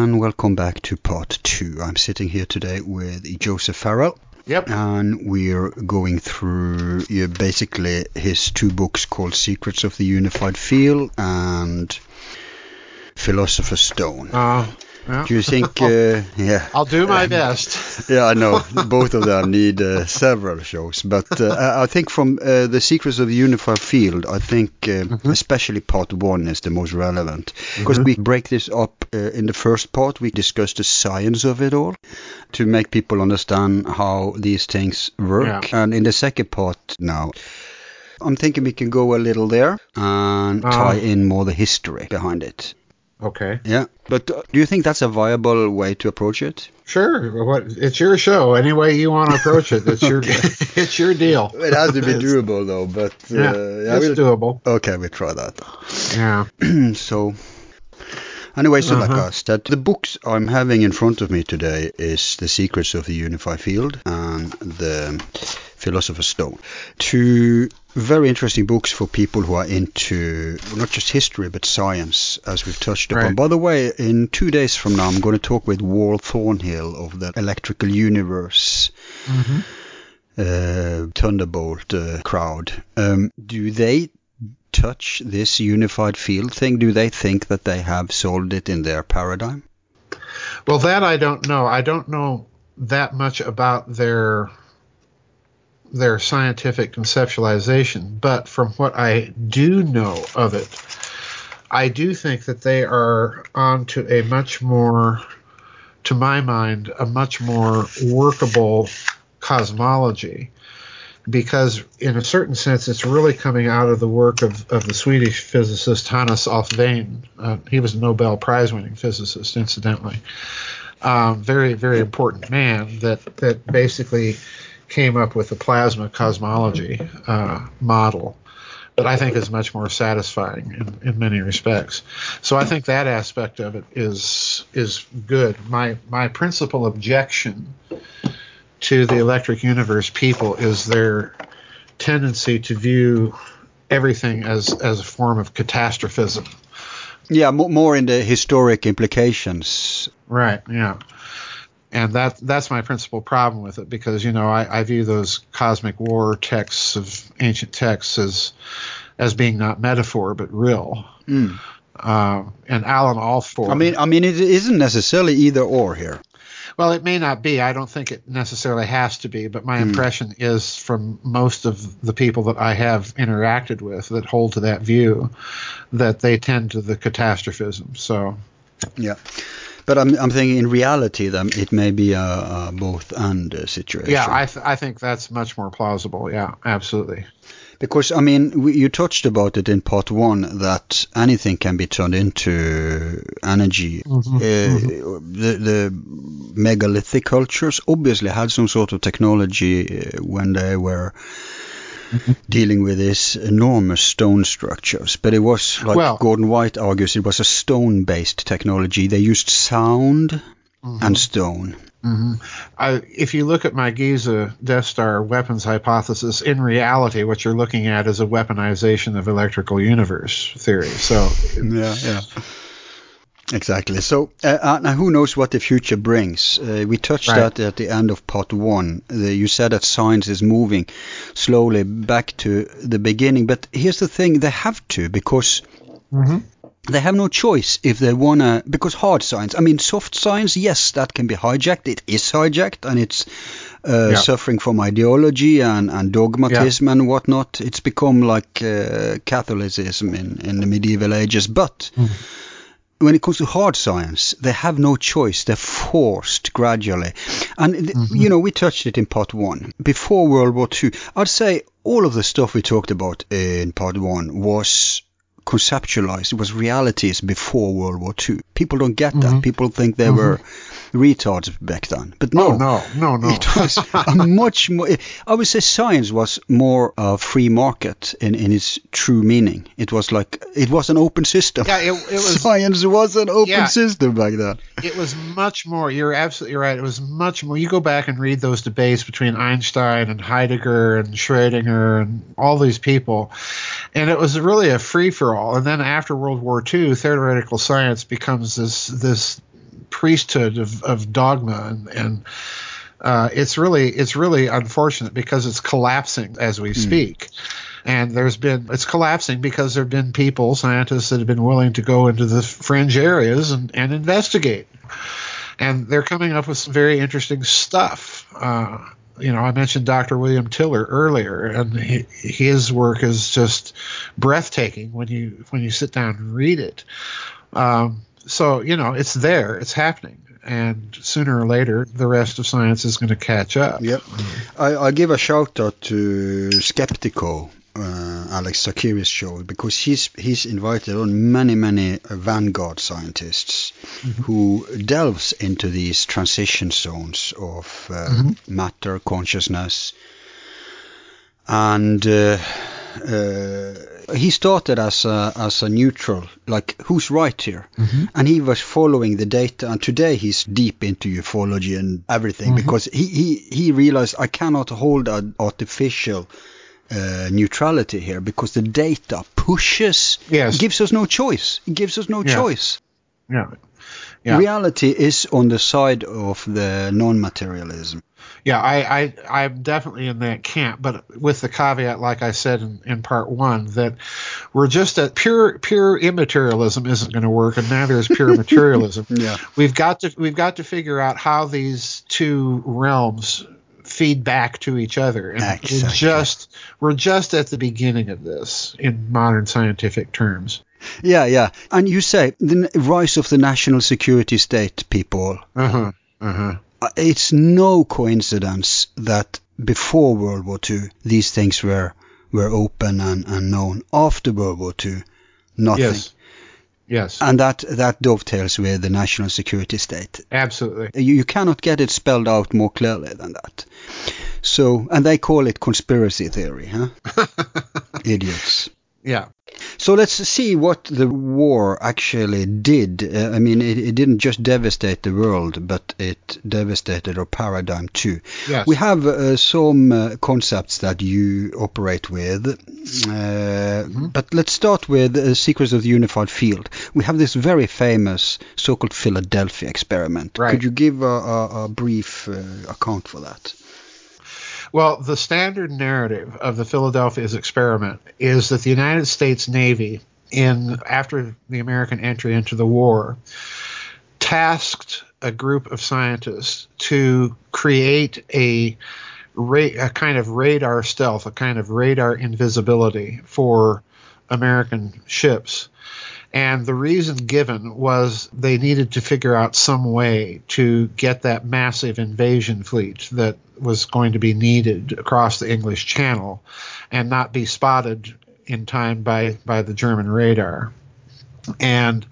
And welcome back to part two. I'm sitting here today with Joseph Farrell. Yep. And we're going through yeah, basically his two books called Secrets of the Unified Field and Philosopher's Stone. Uh, yeah. Do you think? Uh, yeah. I'll do my best. yeah, I know. Both of them need uh, several shows, but uh, I think from uh, the Secrets of the Unified Field, I think uh, mm-hmm. especially part one is the most relevant because mm-hmm. we break this up. Uh, in the first part, we discuss the science of it all to make people understand how these things work, yeah. and in the second part now. I'm thinking we can go a little there and uh-huh. tie in more the history behind it. Okay. Yeah, but uh, do you think that's a viable way to approach it? Sure. What it's your show. Any way you want to approach it, it's your it's your deal. It has to be doable though. But uh, yeah, yeah, it's we'll, doable. Okay, we try that. Yeah. so. Anyway, so uh-huh. like I said, the books I'm having in front of me today is The Secrets of the Unified Field and the Philosopher's Stone. Two very interesting books for people who are into not just history but science, as we've touched upon. Right. By the way, in two days from now, I'm going to talk with Wal Thornhill of the Electrical Universe. Mm-hmm. Uh, Thunderbolt uh, crowd. Um, do they touch this unified field thing? Do they think that they have solved it in their paradigm? Well, that I don't know. I don't know that much about their their scientific conceptualization, but from what I do know of it, I do think that they are onto a much more, to my mind, a much more workable cosmology. Because, in a certain sense, it's really coming out of the work of, of the Swedish physicist Hannes Alfvén. Uh, he was a Nobel Prize winning physicist, incidentally. Um, very, very important man that, that basically came up with the plasma cosmology uh, model that I think is much more satisfying in, in many respects. So I think that aspect of it is is good. My my principal objection to the electric universe people is their tendency to view everything as as a form of catastrophism. Yeah, more in the historic implications. Right. Yeah and that that's my principal problem with it because you know I, I view those cosmic war texts of ancient texts as as being not metaphor but real. Mm. Uh, and Alan Alford. I mean, I mean, it isn't necessarily either or here. Well, it may not be. I don't think it necessarily has to be, but my mm. impression is from most of the people that I have interacted with that hold to that view that they tend to the catastrophism. So, yeah. But I'm, I'm thinking in reality, then it may be a, a both and situation. Yeah, I, th- I think that's much more plausible. Yeah, absolutely. Because I mean, we, you touched about it in part one that anything can be turned into energy. Mm-hmm. Uh, mm-hmm. The, the megalithic cultures obviously had some sort of technology uh, when they were dealing with these enormous stone structures. But it was, like well, Gordon White argues, it was a stone based technology. They used sound mm-hmm. and stone. Mm-hmm. I, if you look at my Giza Death Star weapons hypothesis, in reality, what you're looking at is a weaponization of electrical universe theory. So, yeah, yeah. Exactly. So uh, uh, now, who knows what the future brings? Uh, we touched right. that at the end of part one. The, you said that science is moving slowly back to the beginning, but here's the thing: they have to because. Mm-hmm. They have no choice if they wanna because hard science. I mean, soft science, yes, that can be hijacked. It is hijacked, and it's uh, yeah. suffering from ideology and, and dogmatism yeah. and whatnot. It's become like uh, Catholicism in, in the medieval ages. But mm when it comes to hard science, they have no choice. They're forced gradually. And, mm-hmm. you know, we touched it in part one. Before World War II, I'd say all of the stuff we talked about in part one was conceptualized. It was realities before World War II. People don't get mm-hmm. that. People think they mm-hmm. were retards back then. But no, oh, no, no, no. It was a much more. I would say science was more a free market in, in its true meaning. It was like it was an open system. Yeah, it, it was. Science was an open Yeah. system back then. It was much more. You're absolutely right. It was much more. You go back and read those debates between Einstein and Heidegger and Schrödinger and all these people, and it was really a free for all. And then after World War II, theoretical science becomes this this priesthood of, of dogma and. and uh, it's really it's really unfortunate because it's collapsing as we speak, and there's been it's collapsing because there have been people scientists that have been willing to go into the fringe areas and, and investigate, and they're coming up with some very interesting stuff. Uh, you know, I mentioned Dr. William Tiller earlier, and he, his work is just breathtaking when you when you sit down and read it. Um, so you know, it's there, it's happening, and sooner or later, the rest of science is going to catch up. Yep. I, I give a shout out to Skeptiko, uh, Alex Tsakiris's show, because he's he's invited on many many vanguard scientists who delves into these transition zones of uh, matter, consciousness, and. Uh, uh, he started as a, as a neutral, like who's right here, and he was following the data. And today he's deep into ufology and everything because he, he he realized I cannot hold an artificial uh, neutrality here because the data pushes, Yes. gives us no choice. It gives us no Yeah. choice. Yeah. Yeah. Reality is on the side of the non-materialism. Yeah, I, I, I'm definitely in that camp, but with the caveat, like I said in, in part one, that we're just at pure pure immaterialism isn't going to work, and neither is pure materialism. Yeah. We've got to we've got to figure out how these two realms feed back to each other, and Exactly. we're just we're just at the beginning of this in modern scientific terms. Yeah, yeah. And you say the rise of the national security state, people. Uh huh. Uh huh. It's no coincidence that before World War II, these things were were open and, and known. After World War II, nothing. Yes. Yes. And that, that dovetails with the national security state. Absolutely. You, you cannot get it spelled out more clearly than that. So, and they call it conspiracy theory, huh? Idiots. Yeah. So let's see what the war actually did. Uh, I mean, it, it didn't just devastate the world, but it devastated our paradigm too. Yes. We have uh, some uh, concepts that you operate with, uh, Mm-hmm. but let's start with uh, Secrets of the Unified Field. We have this very famous so-called Philadelphia experiment. Right. Could you give a, a, a brief uh, account for that? Well, the standard narrative of the Philadelphia's experiment is that the United States Navy, in after the American entry into the war, tasked a group of scientists to create a ra- a kind of radar stealth, a kind of radar invisibility for American ships. And the reason given was they needed to figure out some way to get that massive invasion fleet that was going to be needed across the English Channel and not be spotted in time by, by the German radar. And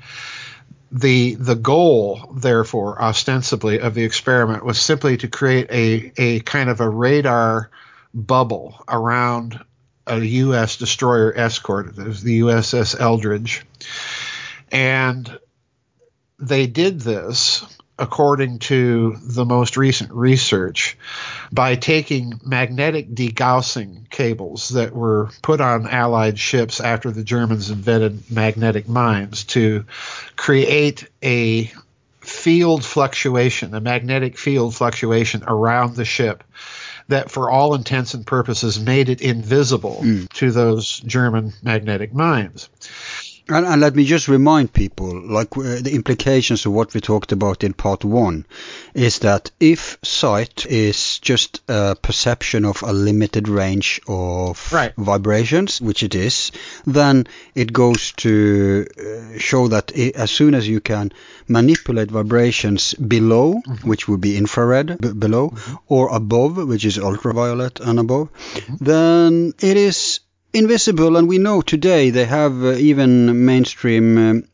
the the goal, therefore, ostensibly of the experiment was simply to create a, a kind of a radar bubble around a U.S. destroyer escort. It was the USS Eldridge. And they did this, according to the most recent research, by taking magnetic degaussing cables that were put on Allied ships after the Germans invented magnetic mines to create a field fluctuation, a magnetic field fluctuation around the ship that for all intents and purposes made it invisible mm. to those German magnetic mines. And, and let me just remind people, like uh, the implications of what we talked about in part one, is that if sight is just a perception of a limited range of Right. vibrations, which it is, then it goes to uh, show that i as soon as you can manipulate vibrations below, which would be infrared b- below, or above, which is ultraviolet and above, then it is invisible. And we know today they have uh, even mainstream. Um,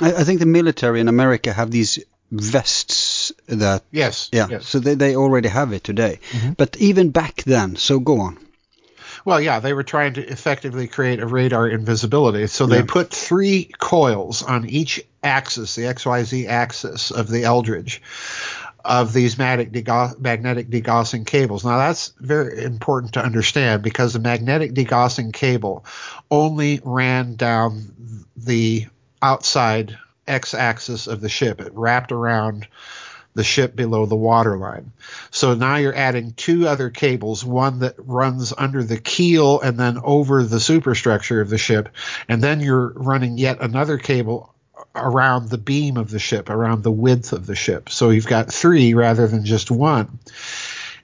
I, I think the military in America have these vests that. Yes. Yeah. Yes. So they, they already have it today. Mm-hmm. But even back then, so go on. Well, yeah, they were trying to effectively create a radar invisibility. So they yeah. put three coils on each axis, the XYZ axis of the Eldridge, of these magnetic, degauss- magnetic degaussing cables. Now, that's very important to understand because the magnetic degaussing cable only ran down the outside x axis of the ship. It wrapped around the ship below the waterline. So now you're adding two other cables, one that runs under the keel and then over the superstructure of the ship, and then you're running yet another cable around the beam of the ship, around the width of the ship. So you've got three rather than just one.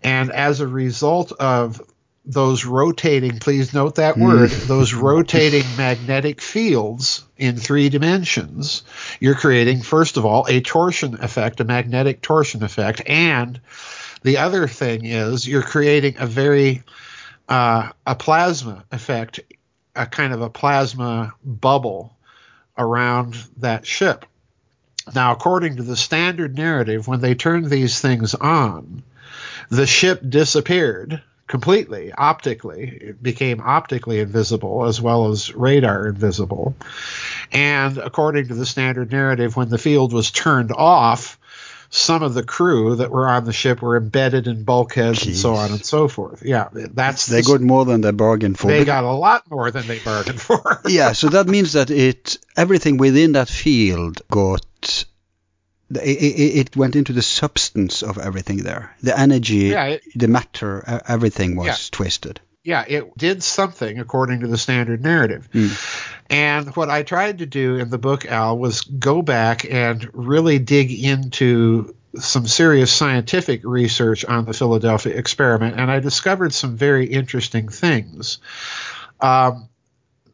And as a result of those rotating, please note that word, mm. those rotating magnetic fields in three dimensions, you're creating, first of all, a torsion effect, a magnetic torsion effect. And the other thing is you're creating a very, uh, a plasma effect, a kind of a plasma bubble around that ship. Now, according to the standard narrative, when they turned these things on, the ship disappeared completely optically. It became optically invisible as well as radar invisible. And according to the standard narrative, when the field was turned off, some of the crew that were on the ship were embedded in bulkheads Jeez. and so on and so forth. Yeah, that's they the, got more than they bargained for. They got a lot more than they bargained for. yeah, so that means that it everything within that field got it, it, went into the substance of everything there. The energy, yeah, it, the matter, everything was yeah. twisted. Yeah, it did something according to the standard narrative. Mm. And what I tried to do in the book, Al, was go back and really dig into some serious scientific research on the Philadelphia experiment, and I discovered some very interesting things. Um,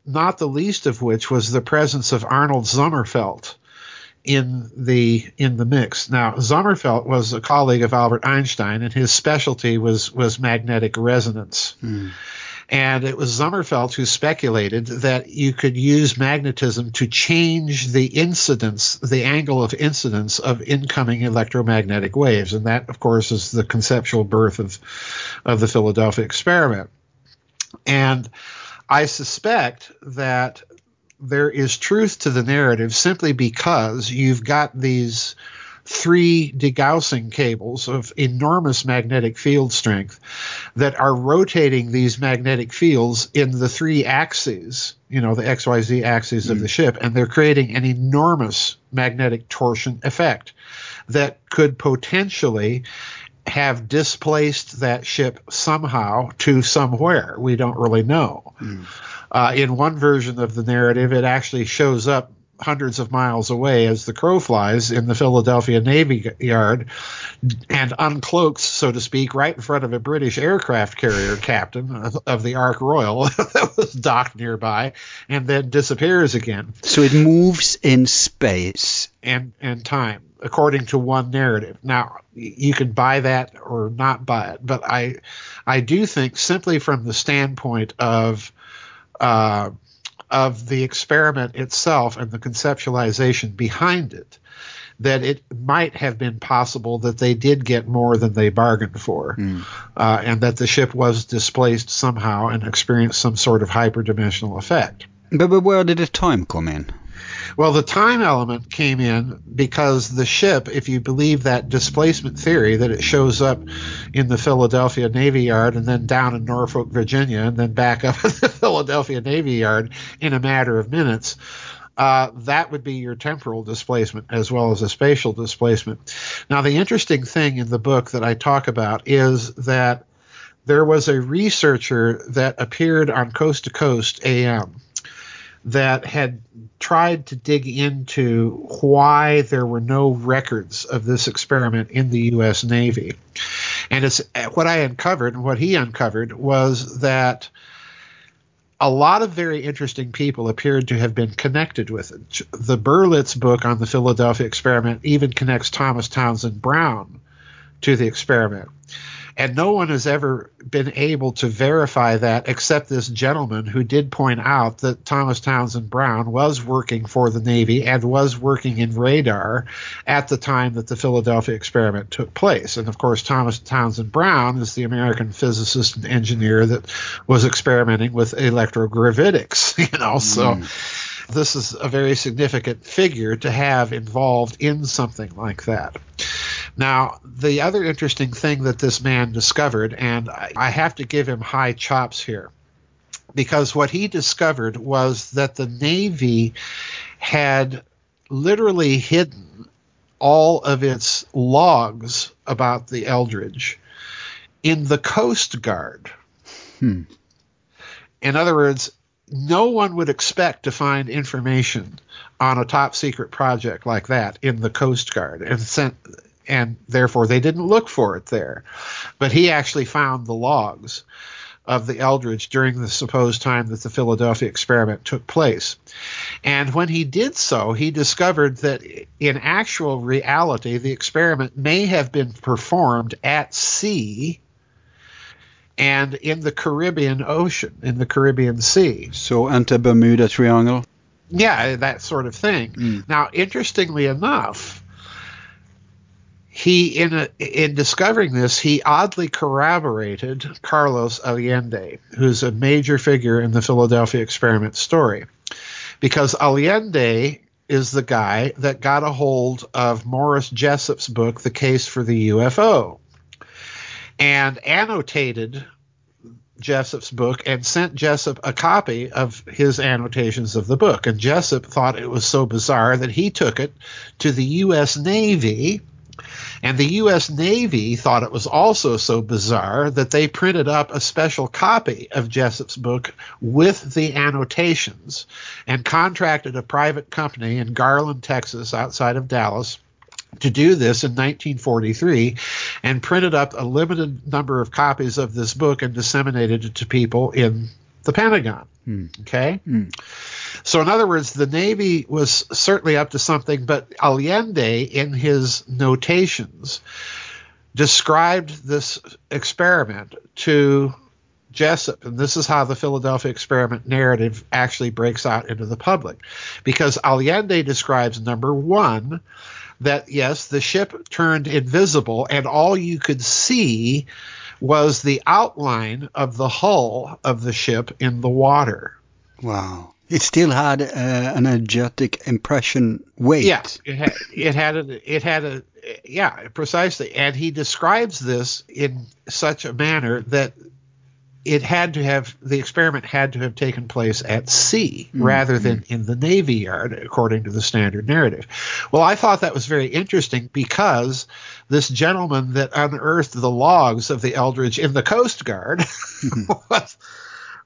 not the least of which was the presence of Arnold Sommerfeld in the in the mix. Now, Sommerfeld was a colleague of Albert Einstein, and his specialty was was magnetic resonance. Mm. And it was Sommerfeld who speculated that you could use magnetism to change the incidence, the angle of incidence of incoming electromagnetic waves. And that, of course, is the conceptual birth of, of the Philadelphia experiment. And I suspect that there is truth to the narrative simply because you've got these three degaussing cables of enormous magnetic field strength that are rotating these magnetic fields in the three axes, you know, the XYZ axes mm. of the mm. ship, and they're creating an enormous magnetic torsion effect that could potentially have displaced that ship somehow to somewhere. We don't really know. Mm. Uh, in one version of the narrative, it actually shows up hundreds of miles away as the crow flies in the Philadelphia Navy Yard and uncloaks, so to speak, right in front of a British aircraft carrier captain of the Ark Royal that was docked nearby and then disappears again. So it moves in space and and time according to one narrative. Now, you can buy that or not buy it, but I I do think simply from the standpoint of uh, of the experiment itself and the conceptualization behind it that it might have been possible that they did get more than they bargained for, mm. uh, and that the ship was displaced somehow and experienced some sort of hyperdimensional effect. But, but where did the time come in? Well, the time element came in because the ship, if you believe that displacement theory, that it shows up in the Philadelphia Navy Yard and then down in Norfolk, Virginia, and then back up at the Philadelphia Navy Yard in a matter of minutes. Uh, that would be your temporal displacement as well as a spatial displacement. Now, the interesting thing in the book that I talk about is that there was a researcher that appeared on Coast to Coast AM that had tried to dig into why there were no records of this experiment in the U.S. Navy. And it's what I uncovered and what he uncovered was that a lot of very interesting people appeared to have been connected with it. The Berlitz book on the Philadelphia experiment even connects Thomas Townsend Brown to the experiment. And no one has ever been able to verify that except this gentleman who did point out that Thomas Townsend Brown was working for the Navy and was working in radar at the time that the Philadelphia experiment took place. And of course, Thomas Townsend Brown is the American physicist and engineer that was experimenting with electrogravitics, you know, mm. so this is a very significant figure to have involved in something like that. Now, the other interesting thing that this man discovered, and I have to give him high chops here, because what he discovered was that the Navy had literally hidden all of its logs about the Eldridge in the Coast Guard. Hmm. In other words, no one would expect to find information on a top secret project like that in the Coast Guard and sent and therefore they didn't look for it there. But he actually found the logs of the Eldridge during the supposed time that the Philadelphia experiment took place. And when he did so, he discovered that in actual reality, the experiment may have been performed at sea and in the Caribbean Ocean, in the Caribbean Sea. So anti Bermuda Triangle? Yeah, that sort of thing. Mm. Now, interestingly enough, he in in discovering this, he oddly corroborated Carlos Allende, who's a major figure in the Philadelphia experiment story, because Allende is the guy that got a hold of Morris Jessup's book, The Case for the UFO and annotated Jessup's book and sent Jessup a copy of his annotations of the book. And Jessup thought it was so bizarre that he took it to the U.S. Navy. And the U.S. Navy thought it was also so bizarre that they printed up a special copy of Jessup's book with the annotations and contracted a private company in Garland, Texas, outside of Dallas to do this in 1943 and printed up a limited number of copies of this book and disseminated it to people in the Pentagon. Mm. Okay? Mm. So, in other words, the Navy was certainly up to something, but Allende, in his notations, described this experiment to Jessup, and this is how the Philadelphia experiment narrative actually breaks out into the public. Because Allende describes number one, that yes, the ship turned invisible, and all you could see was the outline of the hull of the ship in the water. Wow. It still had uh, an energetic impression weight. Yeah, it had, it had a, it had a, yeah, precisely. And he describes this in such a manner that it had to have the experiment had to have taken place at sea mm-hmm. rather than in the navy yard according to the standard narrative well i thought that was very interesting because this gentleman that unearthed the logs of the eldridge in the coast guard was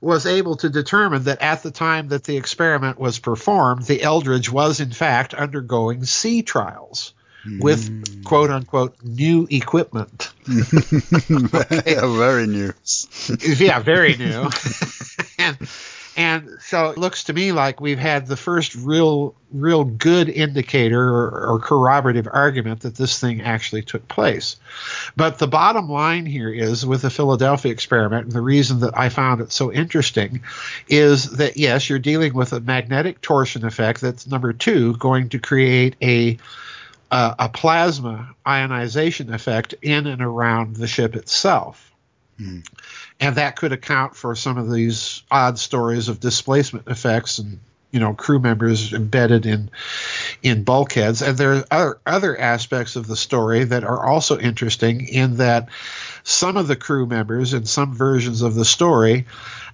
was able to determine that at the time that the experiment was performed the eldridge was in fact undergoing sea trials with mm. quote unquote new equipment. yeah, very new. yeah, very new. and and so it looks to me like we've had the first real real good indicator or, or corroborative argument that this thing actually took place. But the bottom line here is with the Philadelphia experiment, the reason that I found it so interesting is that yes, you're dealing with a magnetic torsion effect that's number two going to create a uh, a plasma ionization effect in and around the ship itself. Mm. And that could account for some of these odd stories of displacement effects and you know crew members embedded in in bulkheads. And there are other, other aspects of the story that are also interesting in that some of the crew members in some versions of the story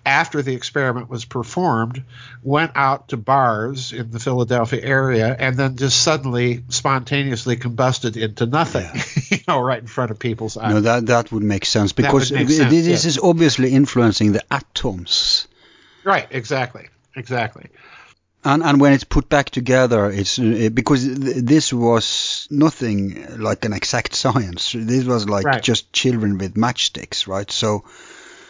after the experiment was performed, went out to bars in the Philadelphia area and then just suddenly spontaneously combusted into nothing, you know, right in front of people's eyes. No, that that would make sense because make sense, this yes. is obviously influencing the atoms. Right, exactly. Exactly. And and when it's put back together, it's uh, because th- this was nothing like an exact science. This was like right. just children with matchsticks, right? So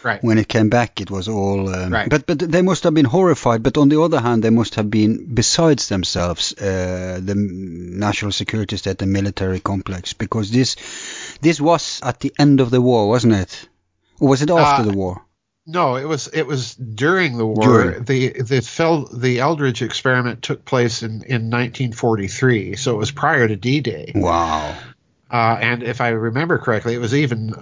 Right. When it came back, it was all. Um, right. But but they must have been horrified. But on the other hand, they must have been besides themselves, uh, the national security state, the military complex, because this This was at the end of the war, wasn't it? Or was it after Uh, the war? No, it was it was during the war. During. The the Fel, the Eldridge experiment took place in, in 1943, so it was prior to D-Day. Wow. Uh, and if I remember correctly, it was even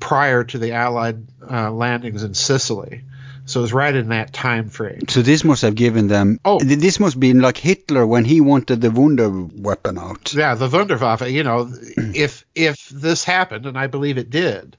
prior to the Allied uh, landings in Sicily. So it was right in that time frame. So this must have given them. Oh. This must be like Hitler when he wanted the Wunder weapon out. Yeah, the Wunderwaffe. You know, if if this happened, and I believe it did,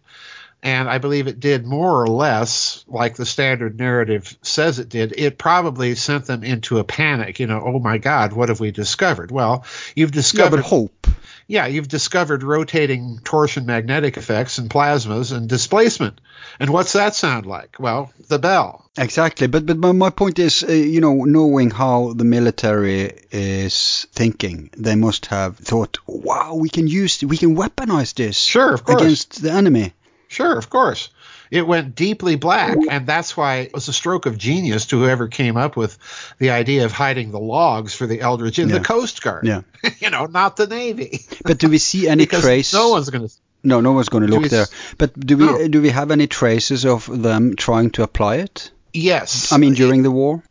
and I believe it did more or less like the standard narrative says it did, it probably sent them into a panic. You know, oh my God, what have we discovered? Well, you've Yeah, discovered but hope. Yeah, you've discovered rotating torsion magnetic effects and plasmas and displacement. And what's that sound like? Well, the bell. Exactly, but but my, my point is, uh, you know, knowing how the military is thinking, they must have thought, wow, we can use, we can weaponize this Sure, of course. against the enemy. Sure, of course. It went deeply black, and that's why it was a stroke of genius to whoever came up with the idea of hiding the logs for the Eldridge in Yeah. the Coast Guard. Yeah. you know, not the Navy. But do we see any trace? no one's going to. no, no one's going to look we there. But do we No. do we have any traces of them trying to apply it? Yes. I mean, during the war.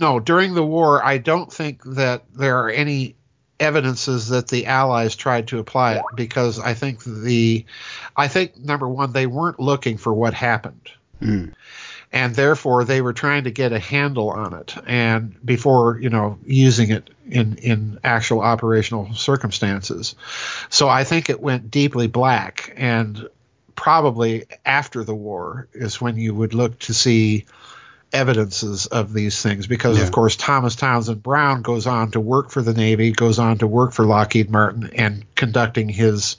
no, during the war, I don't think that there are any evidences that the Allies tried to apply it because I think the, I think number one, they weren't looking for what happened. Mm. And therefore, they were trying to get a handle on it, and before you know using it in in actual operational circumstances. So I think it went deeply black, and probably after the war is when you would look to see evidences of these things because Yeah. of course Thomas Townsend Brown goes on to work for the Navy, goes on to work for Lockheed Martin and conducting his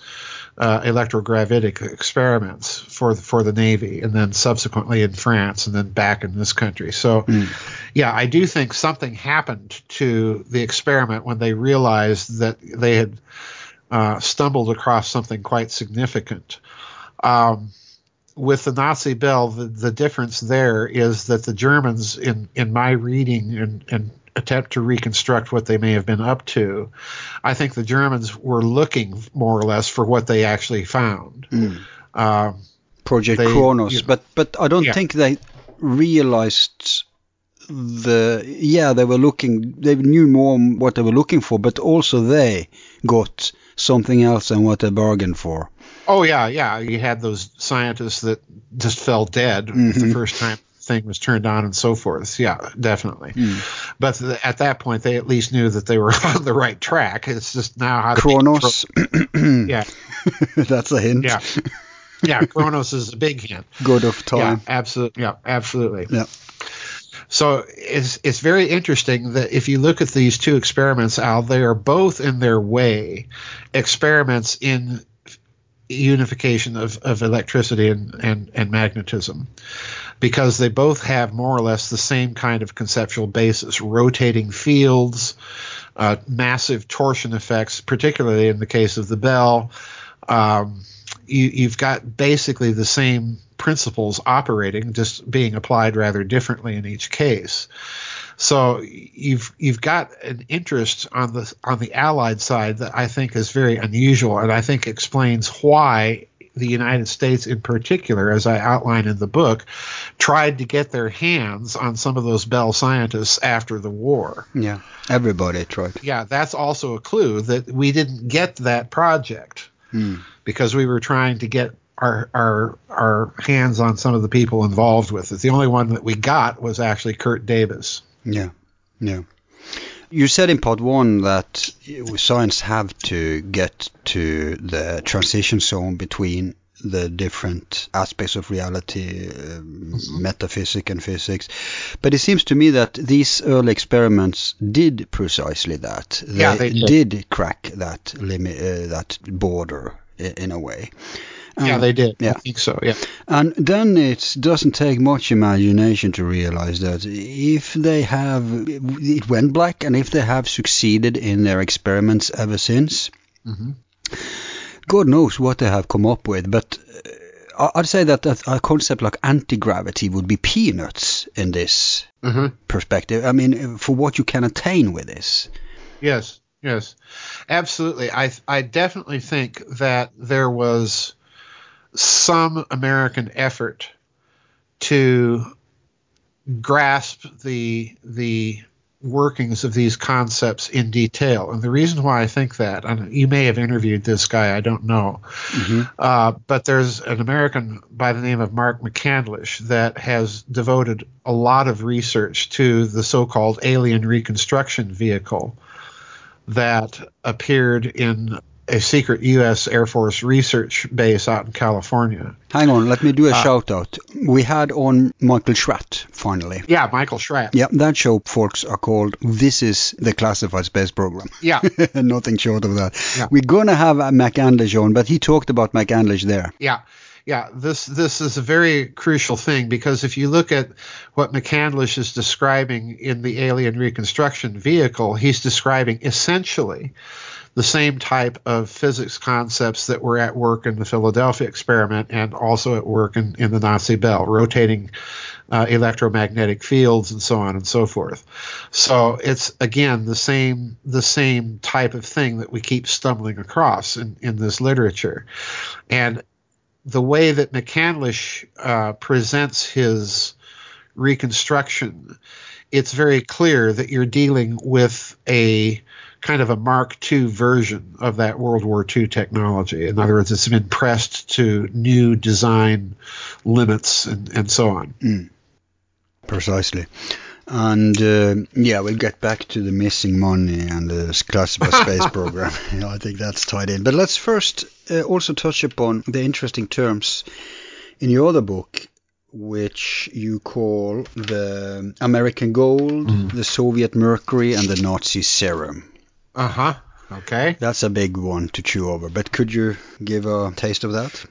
uh, electrogravitic experiments for the, for the Navy and then subsequently in France and then back in this country. So yeah, I do think something happened to the experiment when they realized that they had uh, stumbled across something quite significant. Um, with the Nazi Bell, the, the difference there is that the Germans, in, in my reading and, and attempt to reconstruct what they may have been up to, I think the Germans were looking more or less for what they actually found. Um, Project They- Kronos, you- but but I don't Yeah. think they realized the yeah they were looking they knew more what they were looking for, but also they got something else than what they bargained for. Oh yeah, yeah. You had those scientists that just fell dead the mm-hmm. first time the thing was turned on and so forth. Yeah, definitely. Hmm. But th- at that point, they at least knew that they were on the right track. It's just now how Kronos, control- Yeah, that's a hint. yeah, yeah. Kronos is a big hint. Good of time. Yeah, absolutely. Yeah, absolutely. Yeah. So it's it's very interesting that if you look at these two experiments, Al, they are both in their way experiments in unification of, of electricity and, and, and magnetism because they both have more or less the same kind of conceptual basis rotating fields uh, massive torsion effects particularly in the case of the bell. Um, you, you've got basically the same principles operating just being applied rather differently in each case so you've you've got an interest on the on the Allied side that I think is very unusual, and I think explains why the United States, in particular, as I outline in the book, tried to get their hands on some of those Bell scientists after the war. Yeah. Everybody tried. Yeah, that's also a clue that we didn't get that project hmm. because we were trying to get our our our hands on some of the people involved with it. The only one that we got was actually Kurt Debus. Yeah, yeah. You said in part one that science have to get to the transition zone between the different aspects of reality, uh, metaphysics and physics. But it seems to me that these early experiments did precisely that. They, Yeah, they did. did crack that limit, uh, that border in a way. Yeah, Um, they did. yeah. I think so. Yeah. And then it doesn't take much imagination to realize that if they have, it went black, and if they have succeeded in their experiments ever since, God knows what they have come up with. But uh, I'd say that a concept like anti gravity would be peanuts in this Mhm. perspective. I mean, for what you can attain with this. Yes. Yes, absolutely. I I definitely think that there was some American effort to grasp the the workings of these concepts in detail. And the reason why I think that, and you may have interviewed this guy, I don't know, mm-hmm. uh, but there's an American by the name of Mark McCandlish that has devoted a lot of research to the so called alien reconstruction vehicle that appeared in a secret U.S. Air Force research base out in California. Hang on, let me do a uh, shout out. We had on Michael Schratt finally. Yeah, Michael Schratt. Yeah, that show, folks, are called This is the Classified Space Program. Yeah. Nothing short of that. Yeah. We're going to have McCandlish on, but he talked about McCandlish there. Yeah yeah, this this is a very crucial thing because if you look at what McCandlish is describing in the alien reconstruction vehicle, he's describing essentially the same type of physics concepts that were at work in the Philadelphia experiment and also at work in, in the Nazi Bell, rotating uh, electromagnetic fields and so on and so forth. So it's again the same the same type of thing that we keep stumbling across in, in this literature, and the way that McCandlish uh, presents his reconstruction, it's very clear that you're dealing with a kind of a Mark II version of that World War II technology. In other words, it's been pressed to new design limits and, and so on. Mm. Precisely. And uh, yeah, we'll get back to the missing money and the classified space program. I think that's tied in. But let's first uh, also touch upon the interesting terms in your other book, which you call the American gold, mm. the Soviet mercury, and the Nazi serum. Uh huh. Okay. That's a big one to chew over. But could you give a taste of that?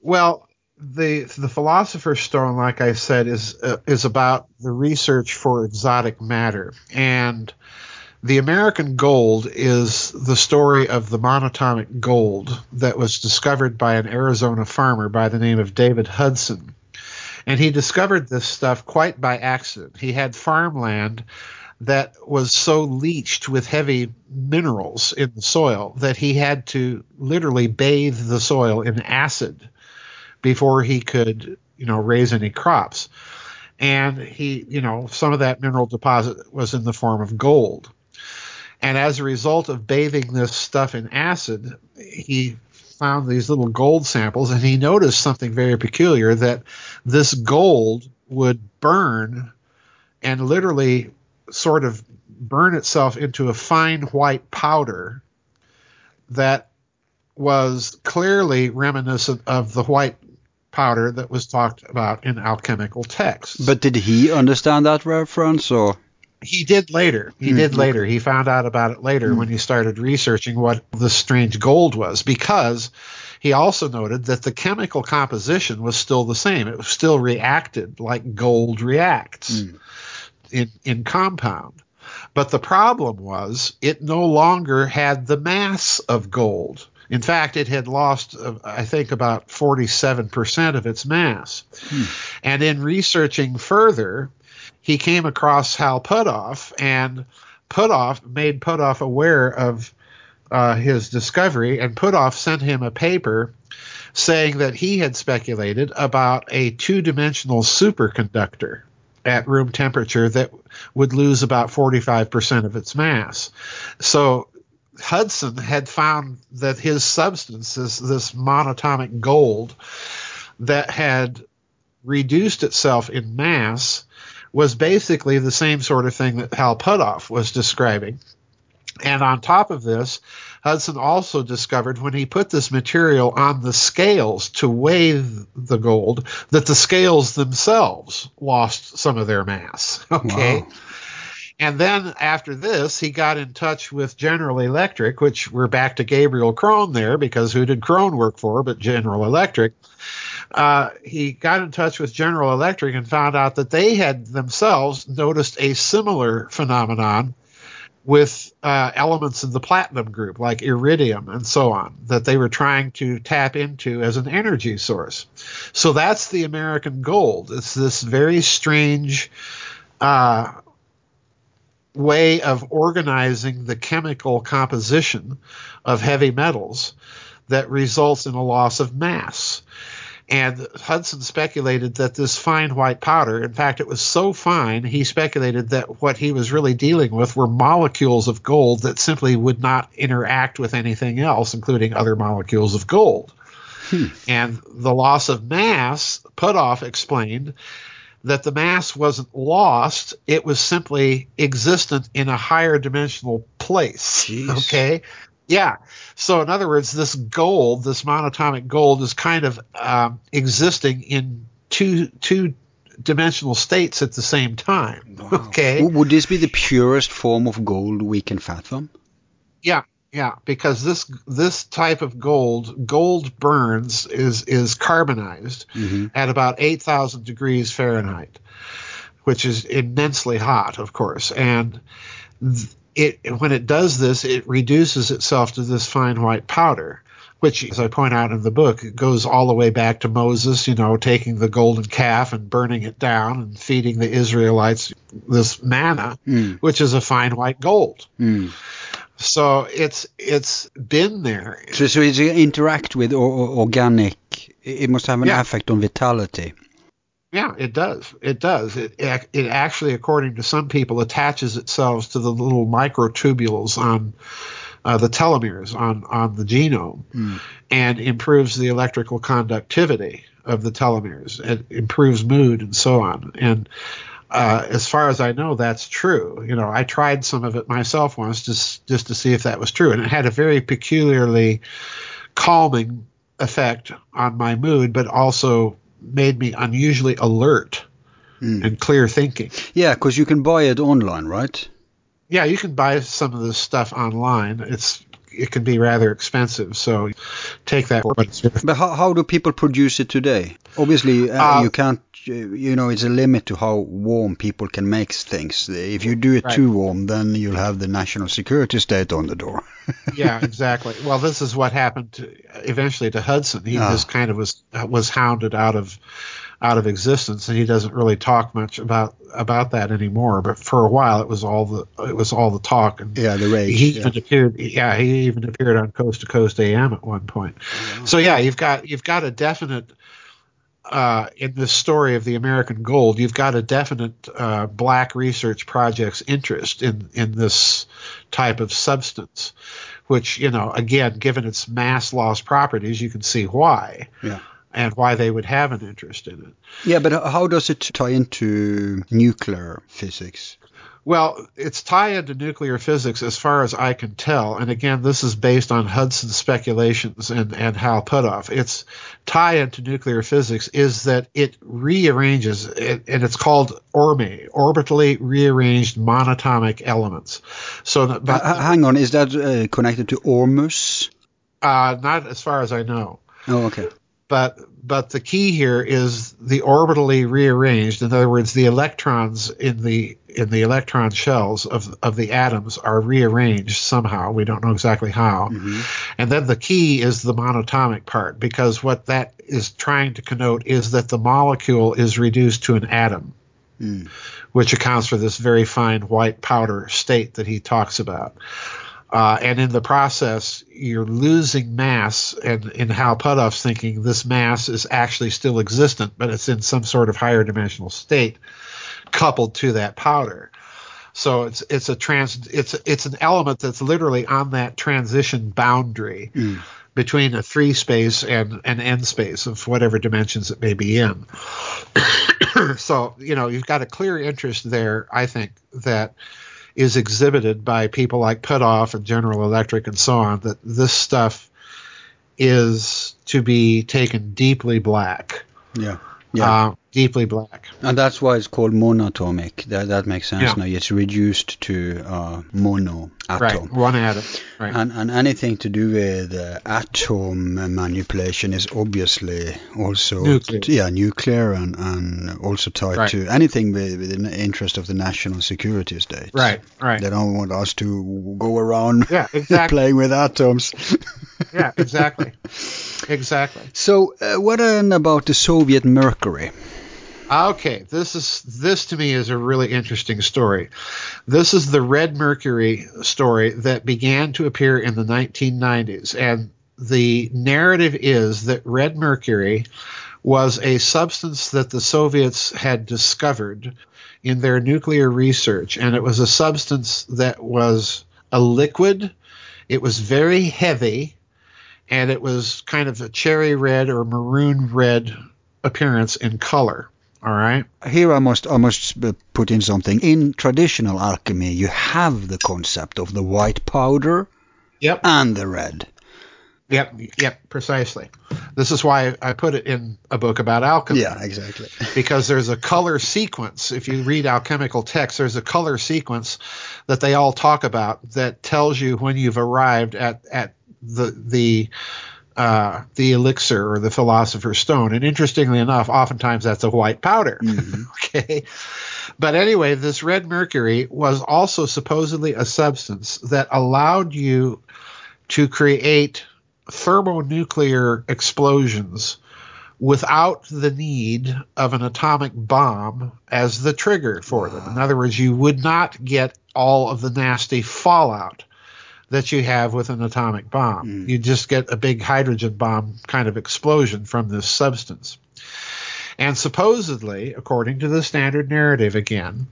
Well, the the philosopher's stone, like I said, is uh, is about the research for exotic matter, and the American gold is the story of the monatomic gold that was discovered by an Arizona farmer by the name of David Hudson, and he discovered this stuff quite by accident. He had farmland that was so leached with heavy minerals in the soil that he had to literally bathe the soil in acid before he could, you know, raise any crops. And he, you know, some of that mineral deposit was in the form of gold. And as a result of bathing this stuff in acid, he found these little gold samples and he noticed something very peculiar that this gold would burn and literally sort of burn itself into a fine white powder that was clearly reminiscent of the white powder that was talked about in alchemical texts. But did he understand that reference or? He did later. He mm, did later. He found out about it later mm. when he started researching what the strange gold was because he also noted that the chemical composition was still the same. It was still reacted like gold reacts. Mm in, in compound. But the problem was it no longer had the mass of gold. In fact, it had lost, uh, I think, about 47% of its mass. Hmm. And in researching further, he came across Hal Puthoff, and Puthoff made Puthoff aware of uh, his discovery, and Puthoff sent him a paper saying that he had speculated about a two dimensional superconductor at room temperature that would lose about 45% of its mass. So Hudson had found that his substance, this, this monatomic gold, that had reduced itself in mass, was basically the same sort of thing that Hal Puthoff was describing. And on top of this, Hudson also discovered when he put this material on the scales to weigh the gold that the scales themselves lost some of their mass. Okay. Wow. And then after this, he got in touch with General Electric, which we're back to Gabriel Kron there because who did Kron work for but General Electric? Uh, he got in touch with General Electric and found out that they had themselves noticed a similar phenomenon with uh, elements in the platinum group like iridium and so on that they were trying to tap into as an energy source. So that's the American gold. It's this very strange uh, way of organizing the chemical composition of heavy metals that results in a loss of mass. And Hudson speculated that this fine white powder, in fact, it was so fine, he speculated that what he was really dealing with were molecules of gold that simply would not interact with anything else, including other molecules of gold. Hmm. And the loss of mass, Puthoff explained that the mass wasn't lost, it was simply existent in a higher dimensional place. Jeez. Okay. Yeah. So, in other words, this gold, this monatomic gold, is kind of um, existing in two two dimensional states at the same time. Wow. Okay. Would this be the purest form of gold we can fathom? Yeah. Yeah, because this this type of gold, gold burns is is carbonized mm-hmm. at about eight thousand degrees Fahrenheit, which is immensely hot, of course, and th- it when it does this, it reduces itself to this fine white powder, which, as I point out in the book, goes all the way back to Moses, you know, taking the golden calf and burning it down and feeding the Israelites this manna, mm. which is a fine white gold. Mm. So it's it's been there. So, so it interact with organic. It must have an yeah. effect on vitality. Yeah, it does. It does. It, it actually, according to some people, attaches itself to the little microtubules on uh, the telomeres on on the genome, mm. and improves the electrical conductivity of the telomeres. It improves mood and so on. And uh, as far as I know, that's true. You know, I tried some of it myself once just just to see if that was true, and it had a very peculiarly calming effect on my mood, but also made me unusually alert mm. and clear thinking. Yeah, because you can buy it online, right? Yeah, you can buy some of this stuff online. It's it can be rather expensive, so take that. But how, how do people produce it today? Obviously, uh, uh, you can't. You know, it's a limit to how warm people can make things. If you do it right. too warm, then you'll have the national security state on the door. yeah, exactly. Well, this is what happened to, eventually to Hudson. He ah. just kind of was was hounded out of out of existence, and he doesn't really talk much about about that anymore. But for a while, it was all the it was all the talk. And yeah, the rage. He yeah. even appeared. Yeah, he even appeared on Coast to Coast AM at one point. Oh, wow. So yeah, you've got you've got a definite. Uh, in the story of the American gold, you've got a definite uh, black research project's interest in in this type of substance, which you know, again, given its mass loss properties, you can see why. Yeah and why they would have an interest in it. Yeah, but how does it tie into nuclear physics? Well, it's tied into nuclear physics as far as I can tell. And again, this is based on Hudson's speculations and, and Hal Puthoff. Its tie into nuclear physics is that it rearranges, it, and it's called ORME, orbitally rearranged monatomic elements. So, that, but, uh, hang on, is that uh, connected to ORMUS? Uh, not as far as I know. Oh, okay but but the key here is the orbitally rearranged. In other words, the electrons in the in the electron shells of of the atoms are rearranged somehow. We don't know exactly how. Mm-hmm. And then the key is the monatomic part because what that is trying to connote is that the molecule is reduced to an atom. Mm. Which accounts for this very fine white powder state that he talks about. Uh, and in the process, you're losing mass. And in Hal Puthoff's thinking, this mass is actually still existent, but it's in some sort of higher dimensional state coupled to that powder. So it's it's a trans it's it's an element that's literally on that transition boundary mm. between a three space and an n space of whatever dimensions it may be in. so you know you've got a clear interest there. I think that is exhibited by people like Puthoff and General Electric and so on, that this stuff is to be taken deeply black. Yeah. Yeah. Uh, deeply black. And that's why it's called monatomic. That that makes sense yeah. now. It's reduced to uh, mono atom. Right, one atom. Right. And, and anything to do with uh, atom manipulation is obviously also nuclear. T- yeah nuclear and, and also tied right. to anything with, with the interest of the national security state. Right, right. They don't want us to go around yeah, exactly. playing with atoms. yeah, exactly. Exactly. So, uh, what about the Soviet Mercury? Okay, this is this to me is a really interesting story. This is the red mercury story that began to appear in the 1990s, and the narrative is that red mercury was a substance that the Soviets had discovered in their nuclear research, and it was a substance that was a liquid. It was very heavy, and it was kind of a cherry red or maroon red appearance in color. All right. Here I must I must put in something. In traditional alchemy, you have the concept of the white powder. Yep. And the red. Yep, yep, precisely. This is why I put it in a book about alchemy. Yeah, exactly. because there's a color sequence. If you read alchemical texts, there's a color sequence that they all talk about that tells you when you've arrived at at the the uh, the elixir or the philosopher's stone. And interestingly enough, oftentimes that's a white powder. Mm-hmm. okay. But anyway, this red mercury was also supposedly a substance that allowed you to create thermonuclear explosions without the need of an atomic bomb as the trigger for them. In other words, you would not get all of the nasty fallout that you have with an atomic bomb. Mm. You just get a big hydrogen bomb kind of explosion from this substance. And supposedly, according to the standard narrative again,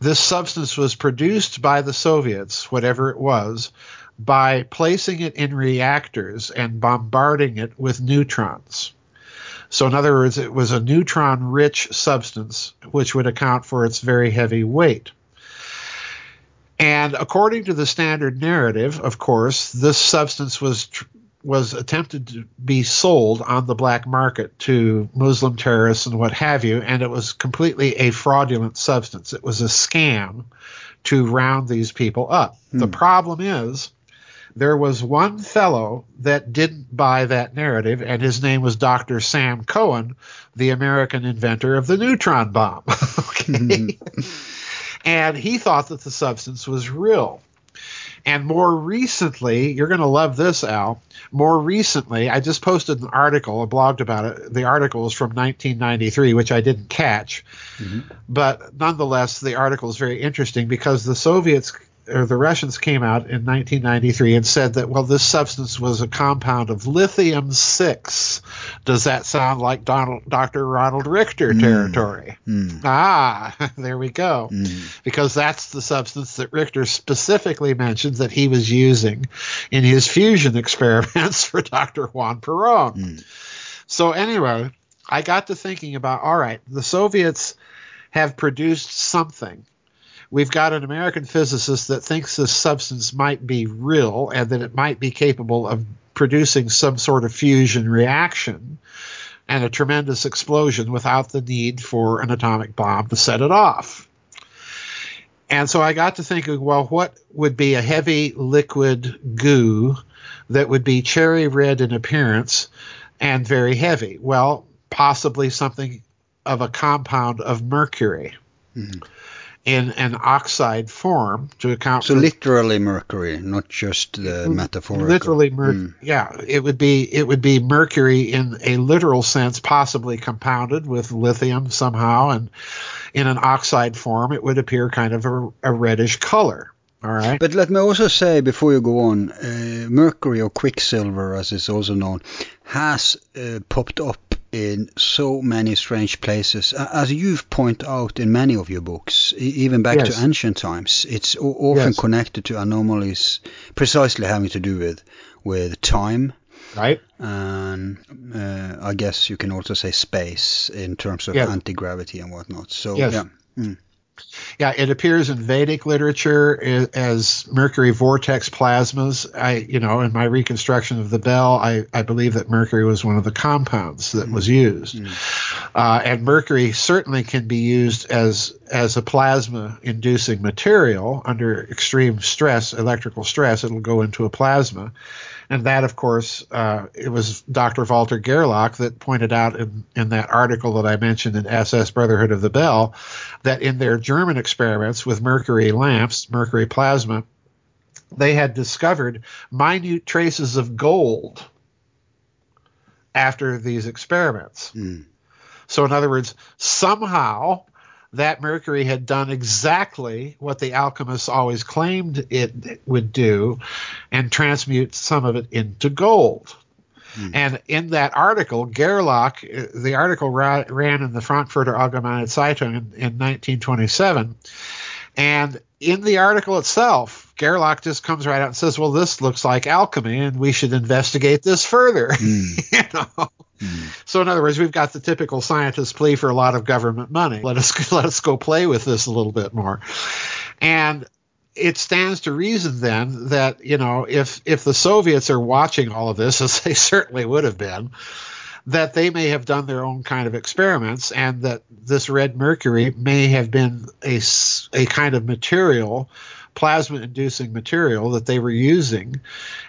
this substance was produced by the Soviets, whatever it was, by placing it in reactors and bombarding it with neutrons. So, in other words, it was a neutron rich substance, which would account for its very heavy weight. And according to the standard narrative, of course, this substance was tr- was attempted to be sold on the black market to Muslim terrorists and what have you, and it was completely a fraudulent substance. It was a scam to round these people up. Hmm. The problem is there was one fellow that didn't buy that narrative, and his name was Dr. Sam Cohen, the American inventor of the neutron bomb. okay. And he thought that the substance was real. And more recently, you're going to love this, Al. More recently, I just posted an article, I blogged about it. The article is from 1993, which I didn't catch. Mm-hmm. But nonetheless, the article is very interesting because the Soviets or the Russians came out in 1993 and said that well this substance was a compound of lithium 6 does that sound like Donald, Dr. Ronald Richter mm. territory mm. ah there we go mm. because that's the substance that Richter specifically mentioned that he was using in his fusion experiments for Dr. Juan Perón mm. so anyway I got to thinking about all right the Soviets have produced something we've got an American physicist that thinks this substance might be real and that it might be capable of producing some sort of fusion reaction and a tremendous explosion without the need for an atomic bomb to set it off. And so I got to thinking, well, what would be a heavy liquid goo that would be cherry red in appearance and very heavy? Well, possibly something of a compound of mercury. Mm-hmm in an oxide form to account so for. literally mercury, not just the metaphorical. Literally, mer- mm. yeah, it would be it would be mercury in a literal sense, possibly compounded with lithium somehow, and in an oxide form, it would appear kind of a, a reddish color. All right. But let me also say before you go on, uh, mercury or quicksilver, as it's also known, has uh, popped up in so many strange places. As you've pointed out in many of your books, even back yes. to ancient times, it's often yes. connected to anomalies precisely having to do with with time. Right. And uh, I guess you can also say space in terms of yes. anti gravity and whatnot. So, yeah. Mm. Yeah, it appears in Vedic literature as mercury vortex plasmas. I, you know, in my reconstruction of the bell, I, I believe that mercury was one of the compounds that mm was used, mm uh, and mercury certainly can be used as as a plasma inducing material under extreme stress, electrical stress. It'll go into a plasma, and that, of course, uh, it was Dr. Walter Gerlach that pointed out in, in that article that I mentioned in SS Brotherhood of the Bell that in their German experiments with mercury lamps, mercury plasma, they had discovered minute traces of gold after these experiments. Mm. So, in other words, somehow that mercury had done exactly what the alchemists always claimed it would do and transmute some of it into gold. Hmm. And in that article, Gerlach, the article ra- ran in the Frankfurter Allgemeine Zeitung in, in 1927. And in the article itself, Gerlach just comes right out and says, "Well, this looks like alchemy, and we should investigate this further." Mm. you know. Mm. So, in other words, we've got the typical scientist plea for a lot of government money. Let us let us go play with this a little bit more, and it stands to reason then that you know if if the Soviets are watching all of this, as they certainly would have been, that they may have done their own kind of experiments, and that this red mercury may have been a a kind of material plasma inducing material that they were using.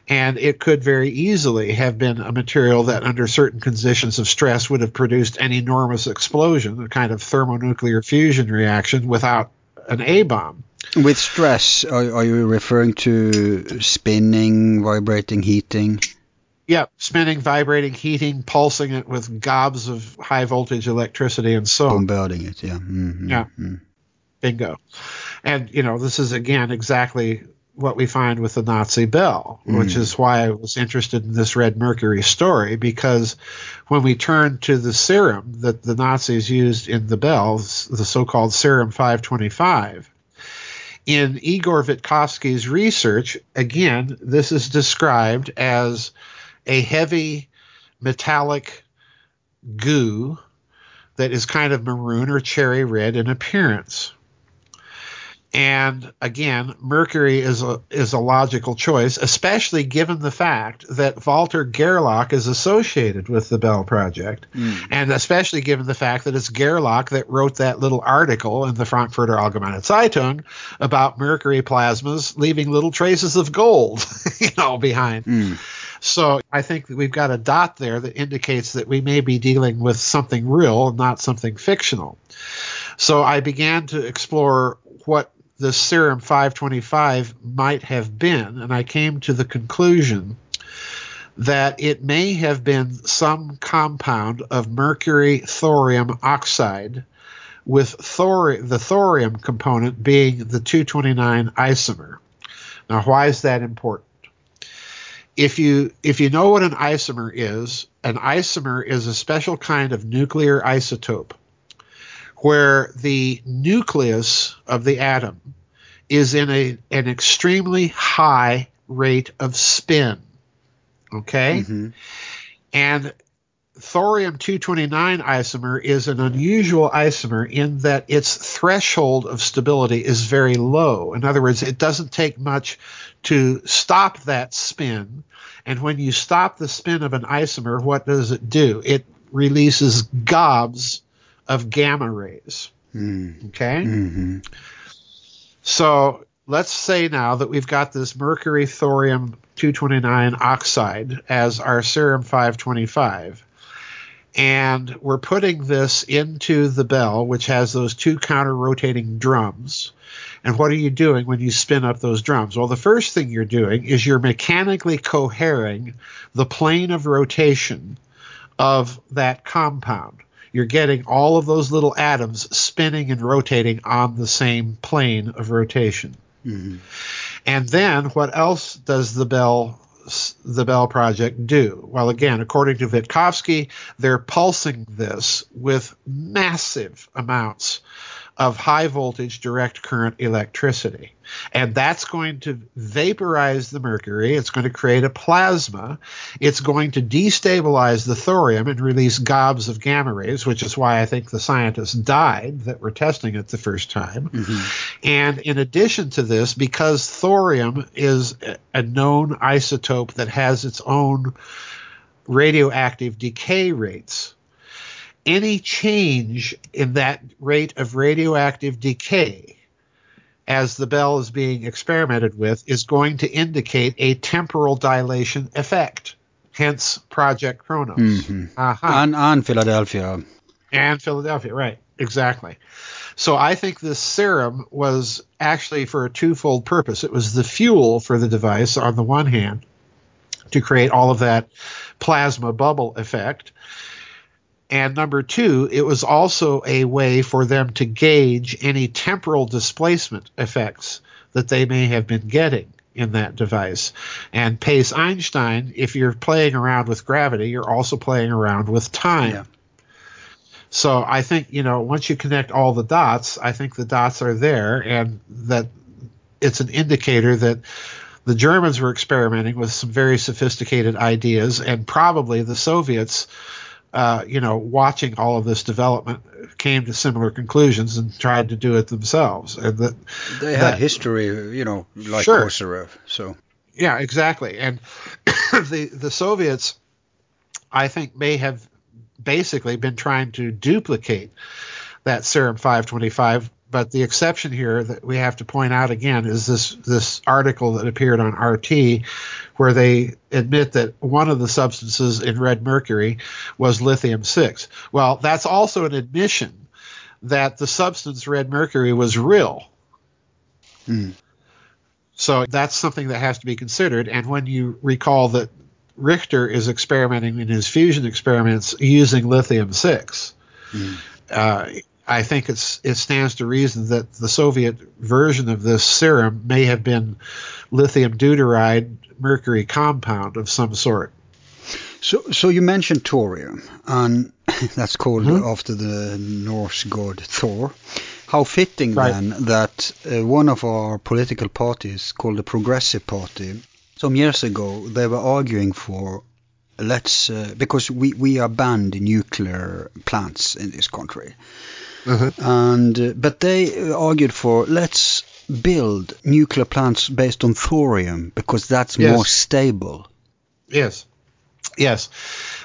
And it could very easily have been a material that, under certain conditions of stress, would have produced an enormous explosion, a kind of thermonuclear fusion reaction without an A bomb. With stress, are, are you referring to spinning, vibrating, heating? Yeah, spinning, vibrating, heating, pulsing it with gobs of high voltage electricity and so on. Bombarding it, yeah. Mm-hmm. Yeah. Mm-hmm. Bingo. And, you know, this is again exactly what we find with the Nazi bell, mm. which is why I was interested in this Red Mercury story, because when we turn to the serum that the Nazis used in the bells, the so called serum 525, in Igor Witkowski's research, again, this is described as a heavy metallic goo that is kind of maroon or cherry red in appearance. And again, Mercury is a is a logical choice, especially given the fact that Walter Gerlach is associated with the Bell Project, mm. and especially given the fact that it's Gerlach that wrote that little article in the Frankfurter Allgemeine Zeitung about mercury plasmas leaving little traces of gold, you know, behind. Mm. So I think that we've got a dot there that indicates that we may be dealing with something real, not something fictional. So I began to explore what the serum 525 might have been, and I came to the conclusion that it may have been some compound of mercury thorium oxide with thor- the thorium component being the 229 isomer. Now, why is that important? If you if you know what an isomer is, an isomer is a special kind of nuclear isotope where the nucleus of the atom is in a, an extremely high rate of spin. Okay? Mm-hmm. And thorium 229 isomer is an unusual isomer in that its threshold of stability is very low. In other words, it doesn't take much to stop that spin. And when you stop the spin of an isomer, what does it do? It releases gobs of gamma rays. Mm. Okay? Mm-hmm. So let's say now that we've got this mercury thorium 229 oxide as our serum 525 and we're putting this into the bell which has those two counter rotating drums and what are you doing when you spin up those drums well the first thing you're doing is you're mechanically cohering the plane of rotation of that compound you're getting all of those little atoms spinning and rotating on the same plane of rotation. Mm-hmm. And then what else does the Bell the Bell Project do? Well, again, according to Witkowski, they're pulsing this with massive amounts of high voltage direct current electricity. And that's going to vaporize the mercury. It's going to create a plasma. It's going to destabilize the thorium and release gobs of gamma rays, which is why I think the scientists died that were testing it the first time. Mm-hmm. And in addition to this, because thorium is a known isotope that has its own radioactive decay rates, any change in that rate of radioactive decay as the bell is being experimented with is going to indicate a temporal dilation effect. Hence, Project Kronos. Mm-hmm. Uh-huh. And, and Philadelphia. And Philadelphia, right. Exactly. So I think this serum was actually for a twofold purpose. It was the fuel for the device on the one hand to create all of that plasma bubble effect And number two, it was also a way for them to gauge any temporal displacement effects that they may have been getting in that device. And Pace Einstein, if you're playing around with gravity, you're also playing around with time. Yeah. So I think, you know, once you connect all the dots, I think the dots are there and that it's an indicator that the Germans were experimenting with some very sophisticated ideas and probably the Soviets uh, you know, watching all of this development, came to similar conclusions and tried to do it themselves. And that they had that, history, you know, like sure. Kozyrev. So yeah, exactly. And the the Soviets, I think, may have basically been trying to duplicate that serum 525 but the exception here that we have to point out again is this this article that appeared on RT where they admit that one of the substances in red mercury was lithium 6. Well, that's also an admission that the substance red mercury was real. Mm. So that's something that has to be considered and when you recall that Richter is experimenting in his fusion experiments using lithium 6. Mm. Uh, I think it's it stands to reason that the Soviet version of this serum may have been lithium deuteride mercury compound of some sort. So, so you mentioned thorium, and that's called mm-hmm. after the Norse god Thor. How fitting right. then that uh, one of our political parties, called the Progressive Party, some years ago they were arguing for let's uh, because we we are banned nuclear plants in this country Mm-hmm. And uh, but they argued for let's build nuclear plants based on thorium because that's yes. more stable. Yes. Yes.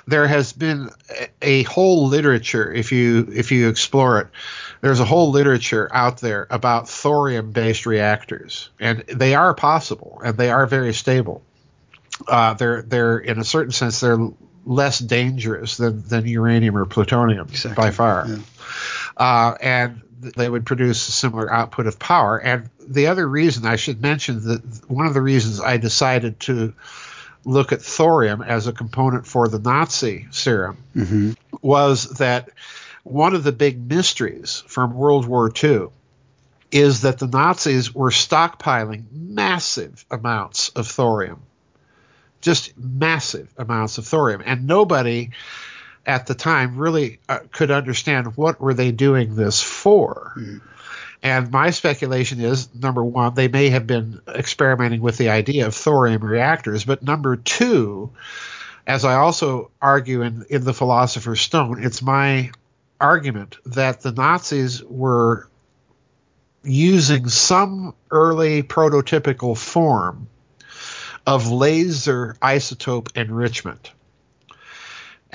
There has been a, a whole literature if you if you explore it there's a whole literature out there about thorium based reactors and they are possible and they are very stable uh, they're they're in a certain sense they're less dangerous than, than uranium or plutonium exactly. by far yeah uh, and they would produce a similar output of power. And the other reason I should mention that one of the reasons I decided to look at thorium as a component for the Nazi serum mm-hmm. was that one of the big mysteries from World War II is that the Nazis were stockpiling massive amounts of thorium. Just massive amounts of thorium. And nobody at the time really uh, could understand what were they doing this for. Mm. And my speculation is number one, they may have been experimenting with the idea of thorium reactors, but number two, as I also argue in, in the Philosopher's Stone, it's my argument that the Nazis were using some early prototypical form of laser isotope enrichment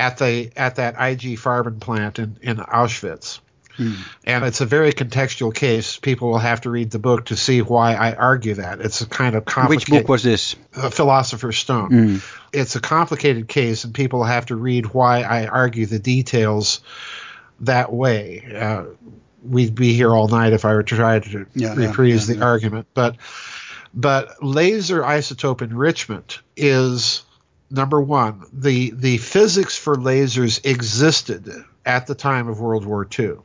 at the at that IG Farben plant in, in Auschwitz. Hmm. And it's a very contextual case. People will have to read the book to see why I argue that. It's a kind of complicated. Which book was this? A Philosopher's Stone. Hmm. It's a complicated case, and people have to read why I argue the details that way. Uh, we'd be here all night if I were to try to yeah, reprise yeah, yeah, the argument. But but laser isotope enrichment is number one, the the physics for lasers existed at the time of World War II.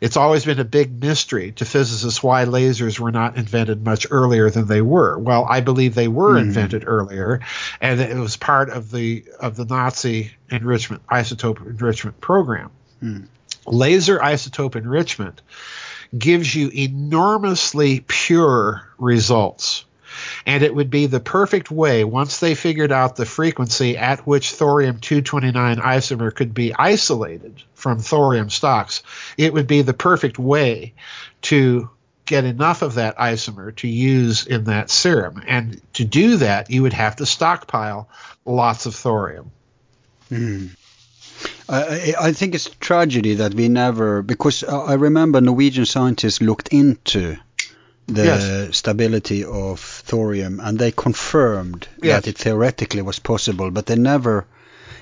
It's always been a big mystery to physicists why lasers were not invented much earlier than they were. Well, I believe they were mm. invented earlier, and it was part of the of the Nazi enrichment isotope enrichment program. Mm. Laser isotope enrichment gives you enormously pure results and it would be the perfect way once they figured out the frequency at which thorium 229 isomer could be isolated from thorium stocks. It would be the perfect way to get enough of that isomer to use in that serum. And to do that, you would have to stockpile lots of thorium. Mm. I, I think it's a tragedy that we never, because I remember Norwegian scientists looked into the yes. stability of thorium, and they confirmed yes. that it theoretically was possible, but they never.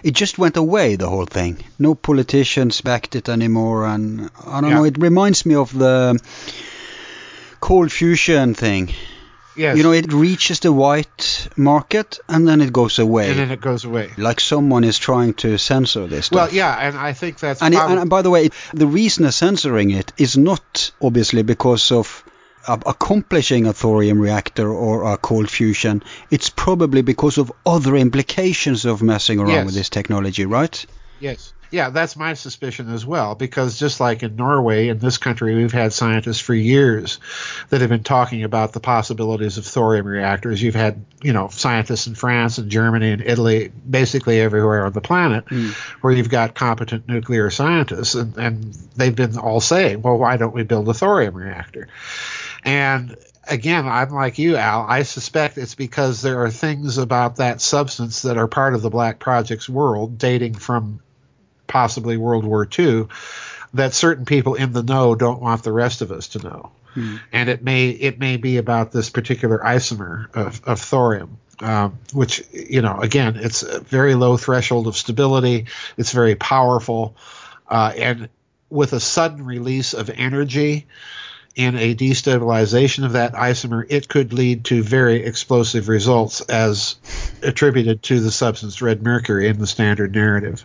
It just went away, the whole thing. No politicians backed it anymore, and I don't yeah. know. It reminds me of the cold fusion thing. Yes. You know, it reaches the white market and then it goes away. and then it goes away. like someone is trying to censor this stuff. Well, yeah, and I think that's And, it, and by the way, the reason of censoring it is not obviously because of accomplishing a thorium reactor or a cold fusion. It's probably because of other implications of messing around Yes. with this technology, right? Yes. Yeah, that's my suspicion as well. Because just like in Norway, in this country, we've had scientists for years that have been talking about the possibilities of thorium reactors. You've had, you know, scientists in France and Germany and Italy, basically everywhere on the planet, hmm. where you've got competent nuclear scientists, and, and they've been all saying, well, why don't we build a thorium reactor? And again, I'm like you, Al. I suspect it's because there are things about that substance that are part of the Black Project's world, dating from possibly World War II, that certain people in the know don't want the rest of us to know. And it may it may be about this particular isomer of, of thorium. Um, which you know, again, it's a very low threshold of stability. It's very powerful, uh, and with a sudden release of energy, in a destabilization of that isomer, it could lead to very explosive results as attributed to the substance red mercury in the standard narrative.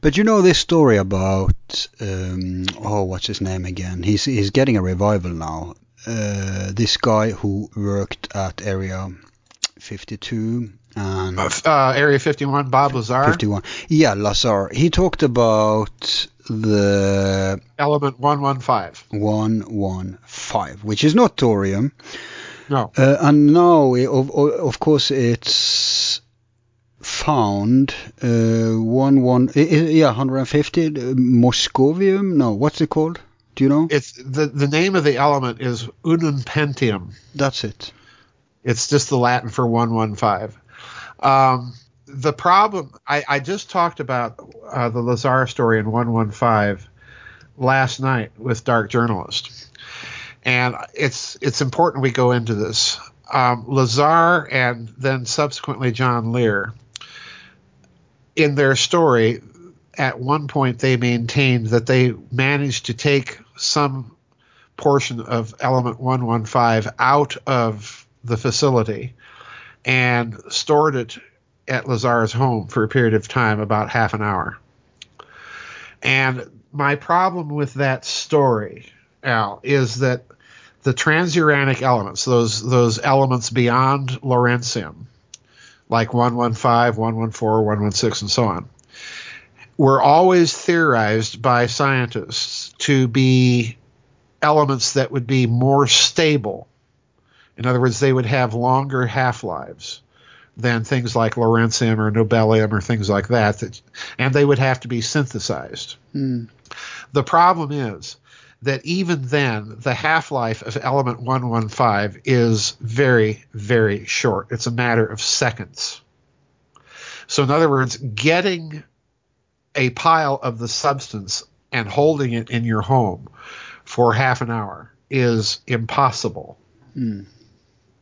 But you know this story about um, oh, what's his name again? He's he's getting a revival now. Uh, this guy who worked at Area 52 and Uh, Area 51, Bob Lazar, 51. Yeah, Lazar. He talked about the element 115. 115, which is not thorium. No, Uh, and now, i- of, of course, it's found uh, one one yeah 150 uh, moscovium. No, what's it called? Do you know? it's the the name of the element is ununpentium. That's it. It's just the Latin for 115. Um, the problem, I, I just talked about uh, the Lazar story in 115 last night with Dark Journalist. And it's it's important we go into this. Um, Lazar and then subsequently John Lear, in their story, at one point they maintained that they managed to take some portion of element 115 out of the facility and stored it at Lazar's home for a period of time, about half an hour. And my problem with that story, Al, is that the transuranic elements, those those elements beyond Lawrencium, like 115, 114, 116, and so on, were always theorized by scientists to be elements that would be more stable. In other words, they would have longer half lives than things like Lawrencium or Nobelium or things like that, that and they would have to be synthesized. Hmm. The problem is that even then, the half life of element 115 is very, very short. It's a matter of seconds. So, in other words, getting a pile of the substance and holding it in your home for half an hour is impossible. Hmm.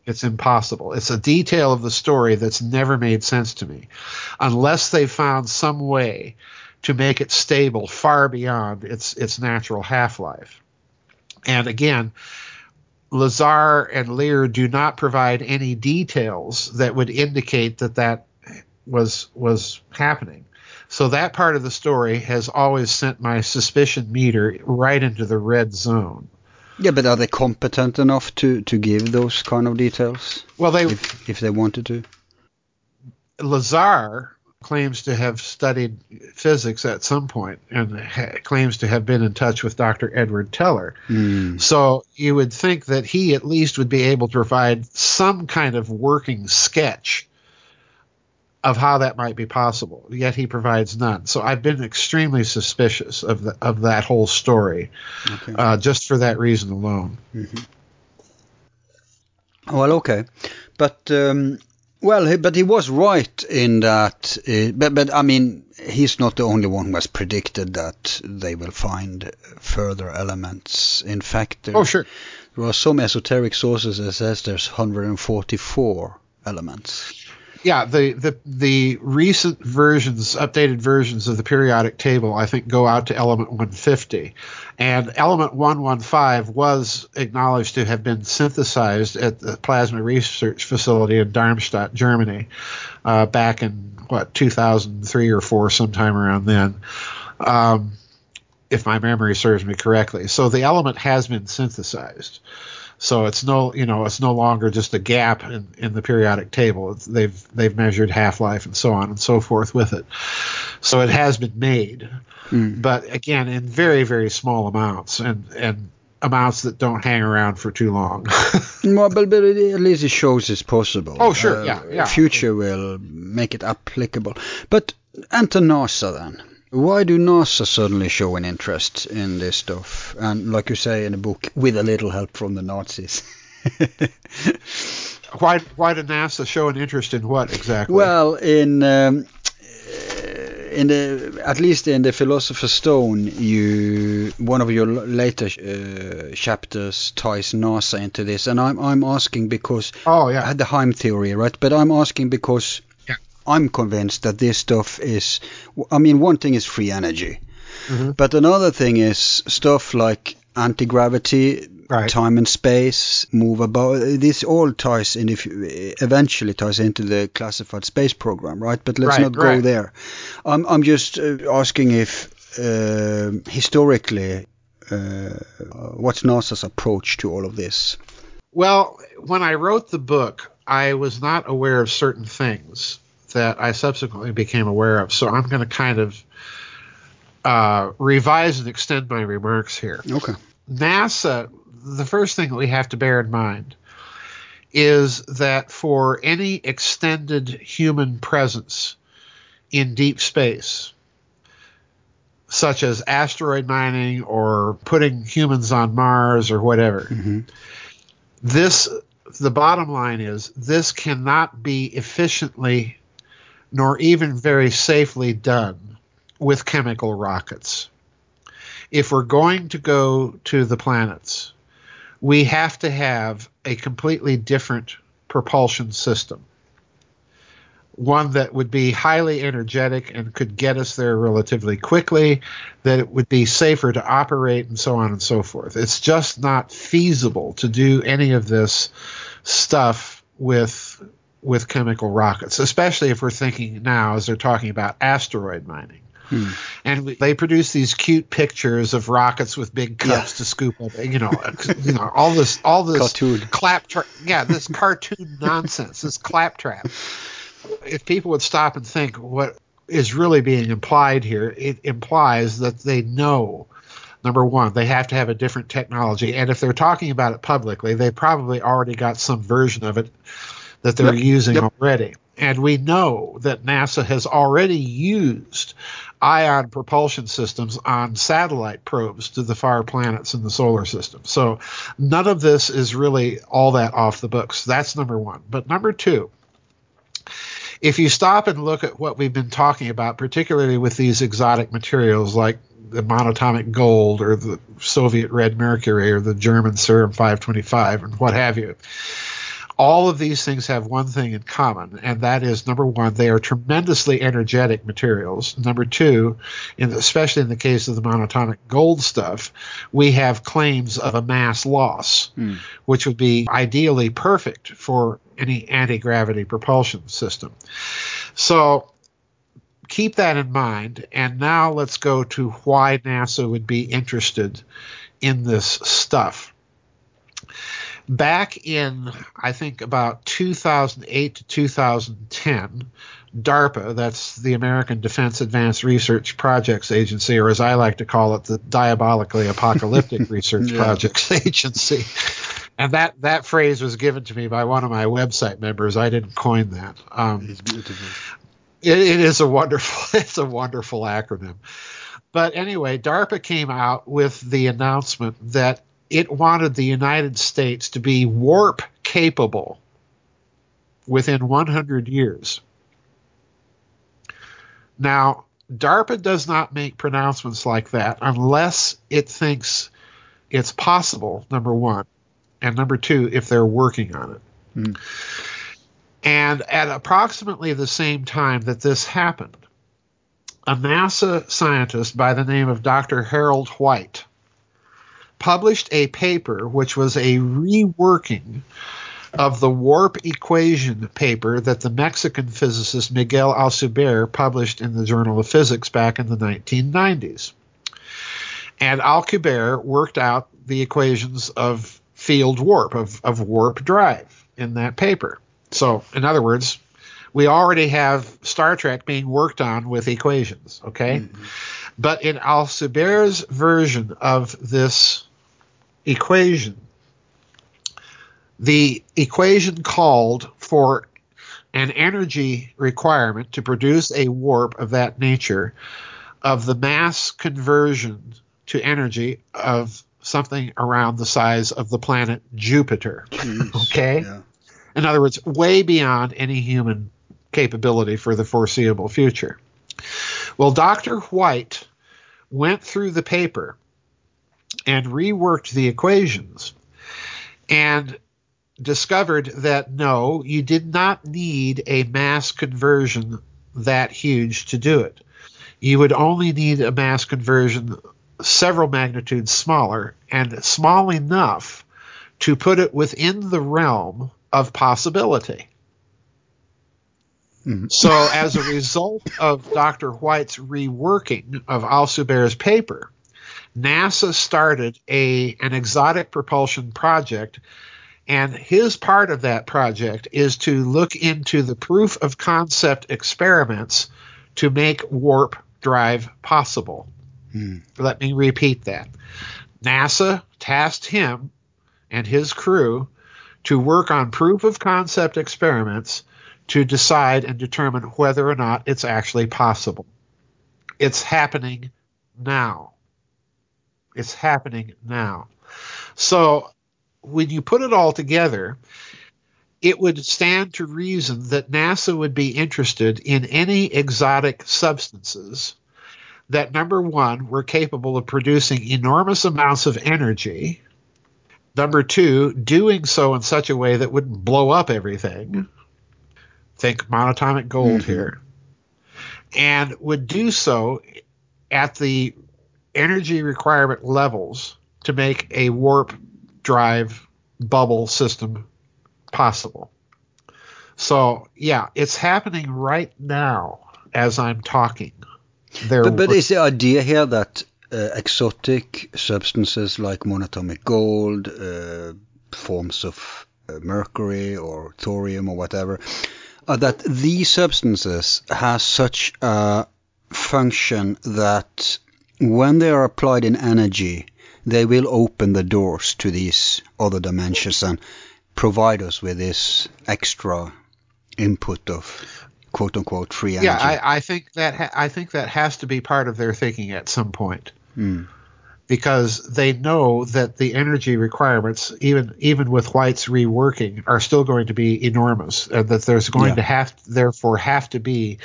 It's impossible. It's a detail of the story that's never made sense to me, unless they found some way to make it stable far beyond its its natural half life. And again, Lazar and Lear do not provide any details that would indicate that that was was happening. So that part of the story has always sent my suspicion meter right into the red zone. Yeah, but are they competent enough to, to give those kind of details Well, they if if they wanted to? Lazar claims to have studied physics at some point and ha- claims to have been in touch with Dr. Edward Teller. Hmm. So you would think that he at least would be able to provide some kind of working sketch of how that might be possible. Yet he provides none. So I've been extremely suspicious of the, of that whole story, Okay. uh, just for that reason alone. Well, okay, but um, well, he, but he was right in that. Uh, but but I mean, he's not the only one who has predicted that they will find further elements. In fact, there, Oh, sure. there are some esoteric sources that says there's 144 elements. Yeah, the, the the recent versions, updated versions of the periodic table, I think, go out to element 150, and element 115 was acknowledged to have been synthesized at the Plasma Research Facility in Darmstadt, Germany, uh, back in what 2003 or four, sometime around then. Um, if my memory serves me correctly. So the element has been synthesized. So it's no, you know, it's no longer just a gap in, in the periodic table. It's, they've they've measured half life and so on and so forth with it. So it has been made, mm. but again, in very very small amounts and and amounts that don't hang around for too long. well, but, but at least it shows it's possible. Oh sure, uh, yeah, yeah. Future will make it applicable. But enter NASA then. Why do NASA suddenly show an interest in this stuff? And like you say in the book, with a little help from the Nazis. why why did NASA show an interest in what exactly? Well, in um, in the at least in the Philosopher's Stone, you one of your later uh, chapters ties NASA into this, and I'm I'm asking because oh yeah, I had the Heim theory, right? But I'm asking because I'm convinced that this stuff is. I mean, one thing is free energy, mm-hmm. but another thing is stuff like anti gravity, right. time and space, move about. This all ties in. If eventually ties into the classified space program, right? But let's right, not go there. I'm I'm just uh, asking if uh, historically, uh, what's NASA's approach to all of this? Well, when I wrote the book, I was not aware of certain things that I subsequently became aware of. So I'm going to kind of uh, revise and extend my remarks here. Okay. NASA, the first thing that we have to bear in mind is that for any extended human presence in deep space, such as asteroid mining or putting humans on Mars or whatever, mm-hmm. this the bottom line is this cannot be efficiently nor even very safely done with chemical rockets. If we're going to go to the planets, we have to have a completely different propulsion system. One that would be highly energetic and could get us there relatively quickly, that it would be safer to operate, and so on and so forth. It's just not feasible to do any of this stuff with with chemical rockets, especially if we're thinking now as they're talking about asteroid mining. Hmm. And they produce these cute pictures of rockets with big cups yeah. to scoop up, you know, you know, all this, all this cartoon. claptrap, yeah, this cartoon nonsense, this claptrap. If people would stop and think what is really being implied here, it implies that they know number one, they have to have a different technology. And if they're talking about it publicly, they probably already got some version of it that they're yep. using yep. already. And we know that NASA has already used ion propulsion systems on satellite probes to the far planets in the solar system. So none of this is really all that off the books. That's number one. But number two, if you stop and look at what we've been talking about, particularly with these exotic materials like the monatomic gold or the Soviet red mercury or the German serum 525 and what have you, all of these things have one thing in common, and that is number one, they are tremendously energetic materials. Number two, in, especially in the case of the monatomic gold stuff, we have claims of a mass loss, hmm. which would be ideally perfect for any anti gravity propulsion system. So keep that in mind. And now let's go to why NASA would be interested in this stuff back in I think about 2008 to 2010, DARPA, that's the American Defense Advanced Research Projects Agency, or as I like to call it, the Diabolically Apocalyptic Research yeah. Projects Agency. And that, that phrase was given to me by one of my website members. I didn't coin that. Um, it's beautiful. It, it is a wonderful, it's a wonderful acronym. But anyway, DARPA came out with the announcement that it wanted the United States to be warp capable within 100 years. Now, DARPA does not make pronouncements like that unless it thinks it's possible, number one, and number two, if they're working on it. Mm. And at approximately the same time that this happened, a NASA scientist by the name of Dr. Harold White published a paper which was a reworking of the warp equation paper that the Mexican physicist Miguel Alcubierre published in the Journal of Physics back in the 1990s. And Alcubierre worked out the equations of field warp, of, of warp drive in that paper. So, in other words, we already have Star Trek being worked on with equations, okay? Mm-hmm. But in Alcubierre's version of this equation, the equation called for an energy requirement to produce a warp of that nature of the mass conversion to energy of something around the size of the planet Jupiter. Jeez, okay? Yeah. In other words, way beyond any human capability for the foreseeable future. Well, Dr. White went through the paper and reworked the equations and discovered that no, you did not need a mass conversion that huge to do it. You would only need a mass conversion several magnitudes smaller and small enough to put it within the realm of possibility. Mm-hmm. So, as a result of Dr. White's reworking of Alcubierre's paper, NASA started a an exotic propulsion project, and his part of that project is to look into the proof of concept experiments to make warp drive possible. Hmm. Let me repeat that. NASA tasked him and his crew to work on proof of concept experiments to decide and determine whether or not it's actually possible. It's happening now. It's happening now. So when you put it all together, it would stand to reason that NASA would be interested in any exotic substances that number one were capable of producing enormous amounts of energy. Number two, doing so in such a way that wouldn't blow up everything. Think monatomic gold mm-hmm. here. And would do so at the energy requirement levels to make a warp drive bubble system possible. So, yeah, it's happening right now as I'm talking. There but, but is the idea here that uh, exotic substances like monatomic gold, uh, forms of uh, mercury or thorium or whatever, uh, that these substances have such a function that when they are applied in energy, they will open the doors to these other dimensions and provide us with this extra input of quote unquote free energy. Yeah, I, I think that ha- I think that has to be part of their thinking at some point. Mm. Because they know that the energy requirements, even even with White's reworking, are still going to be enormous, and that there's going yeah. to have therefore have to be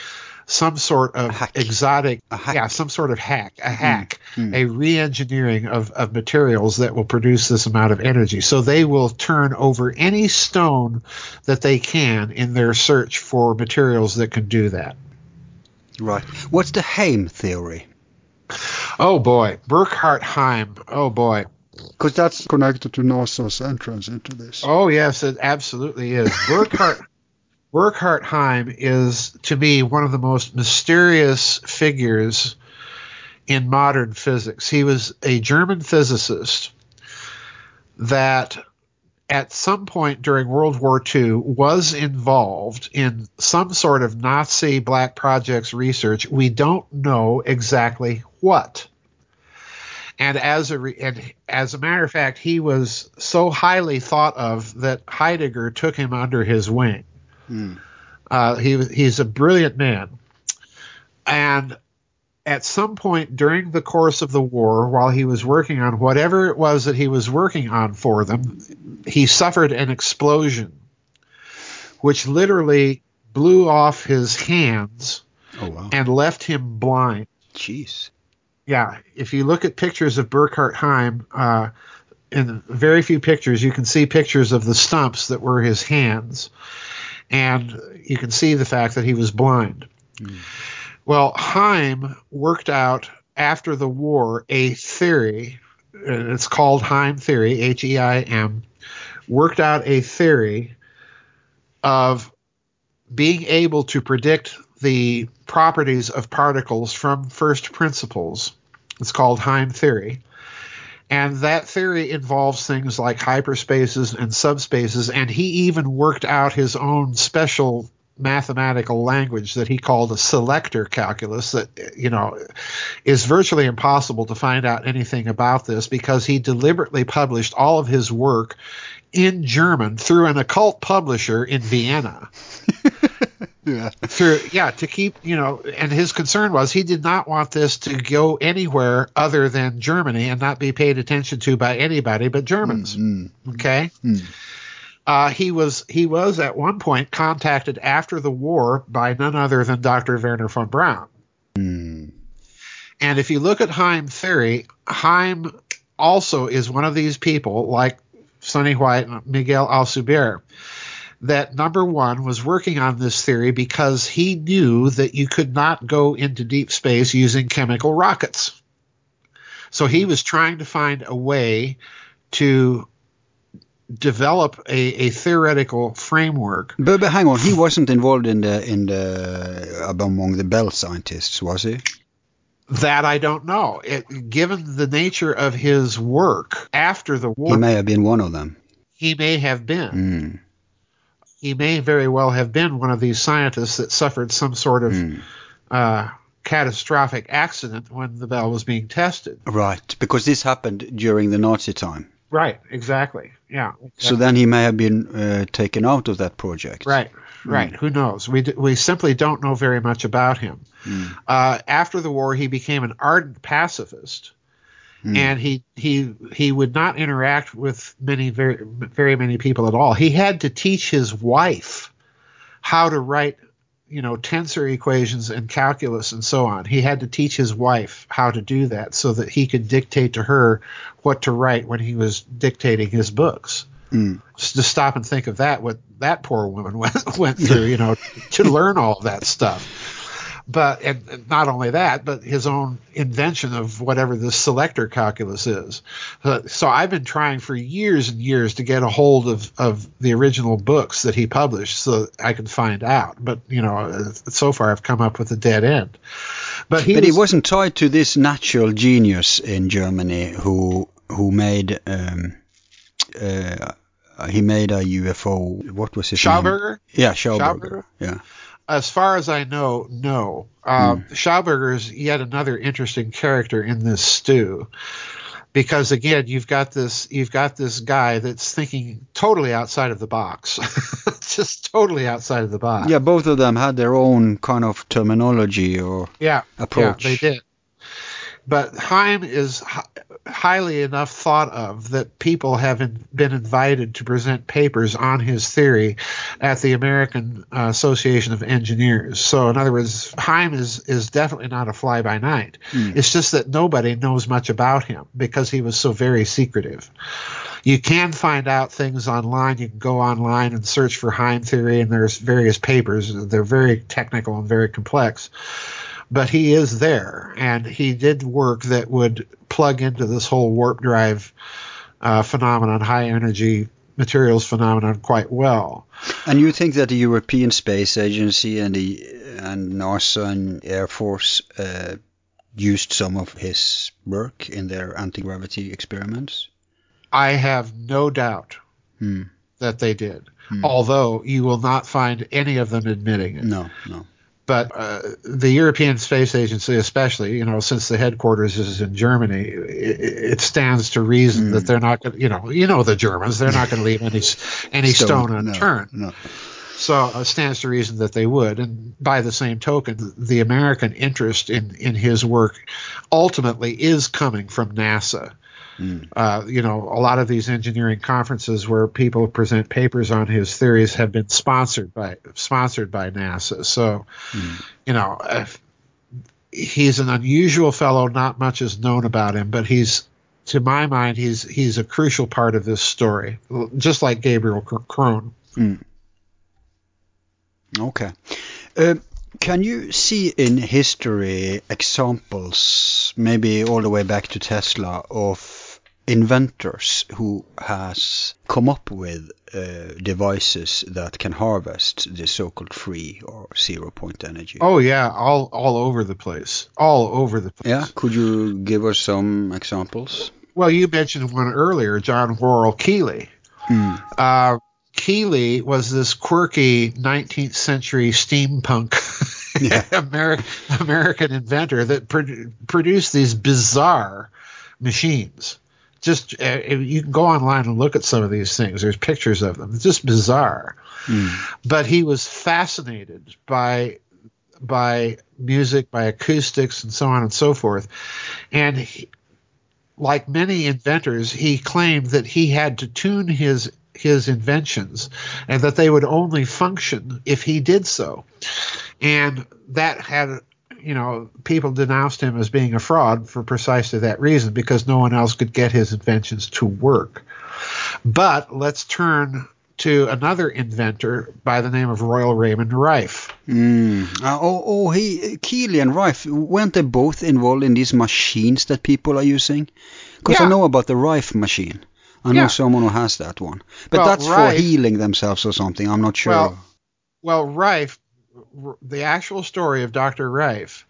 some sort of exotic, yeah, some sort of hack, a hmm. hack, mm. a re-engineering of, of materials that will produce this amount of energy. So they will turn over any stone that they can in their search for materials that can do that. Right. What's the Heim theory? Oh boy, Burkhard Heim. Oh boy. Because that's connected to NASA's entrance into this. Oh yes, it absolutely is. Burkhard Burkhard Heim is, to me, one of the most mysterious figures in modern physics. He was a German physicist that at some point during World War II was involved in some sort of Nazi black projects research. We don't know exactly what. And as a re- and as a matter of fact, he was so highly thought of that Heidegger took him under his wing. Hmm. Uh, he he's a brilliant man, and at some point during the course of the war, while he was working on whatever it was that he was working on for them, he suffered an explosion, which literally blew off his hands oh, wow. and left him blind. Jeez. Yeah, if you look at pictures of Burkhard Heim, uh, in very few pictures, you can see pictures of the stumps that were his hands and you can see the fact that he was blind. Hmm. Well, Heim worked out after the war a theory. and It's called Heim theory, H E I M. Worked out a theory of being able to predict the properties of particles from first principles. It's called Heim theory. And that theory involves things like hyperspaces and subspaces, and he even worked out his own special mathematical language that he called a selector calculus that you know is virtually impossible to find out anything about this because he deliberately published all of his work in German through an occult publisher in Vienna. yeah. through yeah to keep you know and his concern was he did not want this to go anywhere other than germany and not be paid attention to by anybody but germans Mm, okay mm. uh, he was he was at one point contacted after the war by none other than dr werner von braun Mm. and if you look at Heim theory, Heim also is one of these people, like Sonny White and Miguel Alcubierre, that number one was working on this theory because he knew that you could not go into deep space using chemical rockets. So he was trying to find a way to develop a, a theoretical framework But, but hang on, he wasn't involved in the in the among the Bell scientists, was he? that I don't know. It, given the nature of his work after the war, He may have been one of them. he may have been. Mm. He may very well have been one of these scientists that suffered some sort of Mm. uh, catastrophic accident when the bell was being tested. Right, because this happened during the Nazi time. Right, exactly. Yeah. So then he may have been uh, taken out of that project. Right, right. Who knows? We, d- we simply don't know very much about him. Uh, after the war, he became an ardent pacifist. And he, he he would not interact with many very very many people at all. He had to teach his wife how to write you know tensor equations and calculus and so on he had to teach his wife how to do that so that he could dictate to her what to write when he was dictating his books Mm. Just to stop and think of that what that poor woman went, went through you know to learn all that stuff but and not only that but his own invention of whatever the selector calculus is Uh, so i've been trying for years and years to get a hold of of the original books that he published so that i can find out but you know uh, so far i've come up with a dead end but he But was, he wasn't tied to this natural genius in Germany who who made um, uh, he made a UFO. What was his name? schauberger Yeah, Schauberger. Schauberger? Yeah. As far as I know, no. Uh, Schauberger is yet another interesting character in this stew, because again, you've got this you've got this guy that's thinking totally outside of the box, just totally outside of the box. Yeah, both of them had their own kind of terminology or yeah, approach. Yeah, they did. But Heim is highly enough thought of that people have in, been invited to present papers on his theory at the American uh, Association of Engineers. So, in other words, Heim is, is definitely not a fly by night. It's just that nobody knows much about him because he was so very secretive. You can find out things online. You can go online and search for Heim theory, and there's various papers. They're very technical and very complex but he is there and he did work that would plug into this whole warp drive uh, phenomenon high energy materials phenomenon quite well And you think that the European Space Agency and the and NASA and Air Force uh, used some of his work in their anti-gravity experiments? i have no doubt Hmm. that they did although you will not find any of them admitting it No, no. But uh, the European Space Agency, especially, you know, since the headquarters is in Germany, it, it stands to reason that they're not going to, you know, you know the Germans, they're not going to leave any any stone, no, unturned. No. So uh, it stands to reason that they would. And by the same token, the American interest in, in his work ultimately is coming from NASA. Uh, you know, a lot of these engineering conferences where people present papers on his theories have been sponsored by sponsored by NASA. So, you know, he's an unusual fellow. Not much is known about him, but he's, to my mind, he's he's a crucial part of this story, just like Gabriel Cr- Kron. Okay. Uh, can you see in history examples, maybe all the way back to Tesla, of inventors who has come up with uh, devices that can harvest the so-called free or zero point energy? Oh yeah, all all over the place, all over the place. Yeah, could you give us some examples? Well, you mentioned one earlier, John Worrell Keely. Mm. Uh, Keely was this quirky 19th century steampunk Yeah. Ameri- American inventor that produ- produced these bizarre machines. Just uh, you can go online and look at some of these things. There's pictures of them. It's just bizarre. Mm. But he was fascinated by by music, by acoustics, and so on and so forth. And he, like many inventors, he claimed that he had to tune his his inventions and that they would only function if he did so. And that had you know, people denounced him as being a fraud for precisely that reason because no one else could get his inventions to work. But let's turn to another inventor by the name of Royal Raymond Rife. Mm. Uh, oh, oh, he Keely and Rife weren't they both involved in these machines that people are using? Because I know about the Rife machine. I know Yeah. someone who has that one, but Well, that's Rife- for healing themselves or something. I'm not sure. Well, Well, Rife, the actual story of Dr. Rife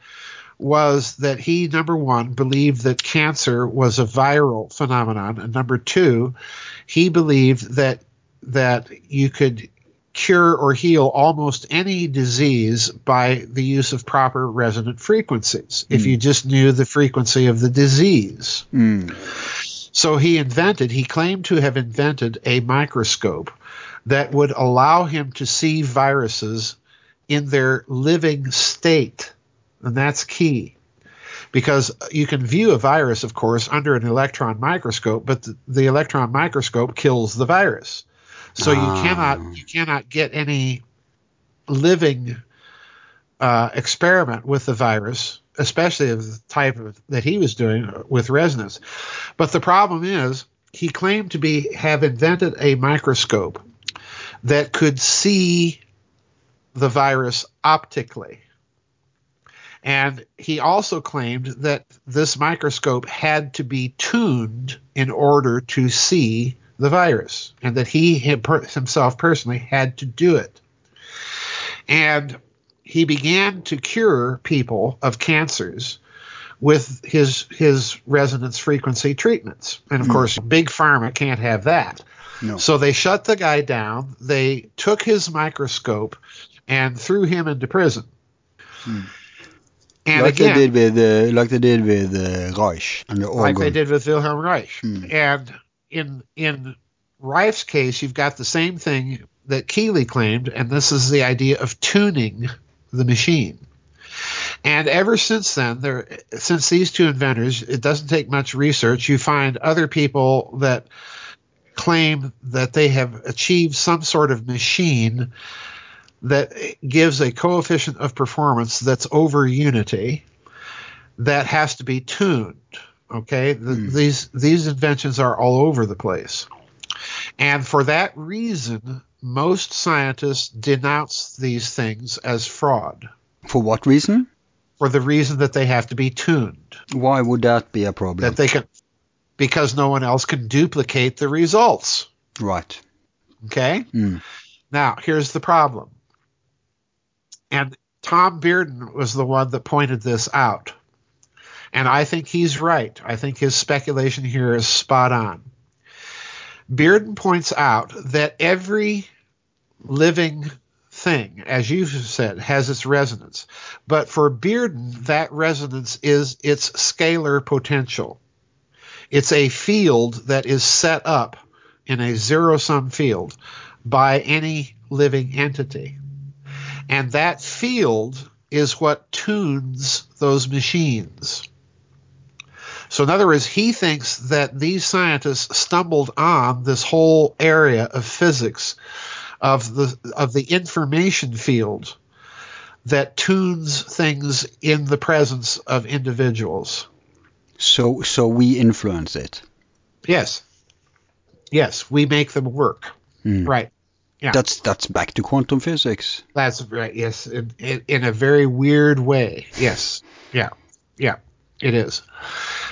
was that he, number one, believed that cancer was a viral phenomenon, and number two, he believed that that you could cure or heal almost any disease by the use of proper resonant frequencies if you just knew the frequency of the disease. Mm. So he invented, he claimed to have invented a microscope that would allow him to see viruses in their living state. And that's key. Because you can view a virus, of course, under an electron microscope, but the, the electron microscope kills the virus. So Ah. you cannot you cannot get any living uh, experiment with the virus, especially of the type of, that he was doing with resonance. But the problem is, he claimed to be have invented a microscope that could see the virus optically. And he also claimed that this microscope had to be tuned in order to see the virus, and that he himself personally had to do it. And he began to cure people of cancers with his his resonance frequency treatments. And of hmm. course, big pharma can't have that. No. So they shut the guy down. They took his microscope and threw him into prison. And like again, they did with uh, like they did with uh, Reich and the like they did with Wilhelm Reich. Hmm. And in in Rife's case, you've got the same thing that Keely claimed, and this is the idea of tuning the machine. And ever since then, there since these two inventors, it doesn't take much research. You find other people that claim that they have achieved some sort of machine that gives a coefficient of performance that's over unity that has to be tuned. Okay, The- these these inventions are all over the place, and for that reason, most scientists denounce these things as fraud. For what reason? For the reason that they have to be tuned, Why would that be a problem? that they can, because no one else can duplicate the results. right. Okay. Mm. Now, here's the problem. And Tom Bearden was the one that pointed this out. And I think he's right. I think his speculation here is spot on. Bearden points out that every living thing, as you've said, has its resonance. But for Bearden, that resonance is its scalar potential. It's a field that is set up in a zero sum field by any living entity. And that field is what tunes those machines. So, in other words, he thinks that these scientists stumbled on this whole area of physics of the of the information field that tunes things in the presence of individuals. So so we influence it. Yes. Yes, we make them work. Mm. Right. Yeah. That's that's back to quantum physics. That's right. Yes, in, in, in a very weird way. Yes. Yeah. Yeah. It is.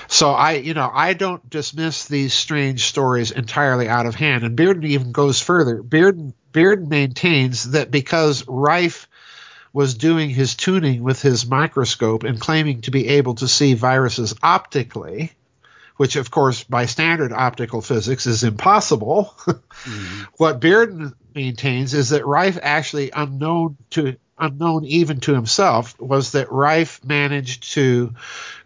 So I, you know, I don't dismiss these strange stories entirely out of hand. And Bearden even goes further. Bearden Bearden maintains that because Rife was doing his tuning with his microscope and claiming to be able to see viruses optically, which of course by standard optical physics is impossible. mm-hmm. What Bearden maintains is that Rife actually unknown to unknown even to himself was that Rife managed to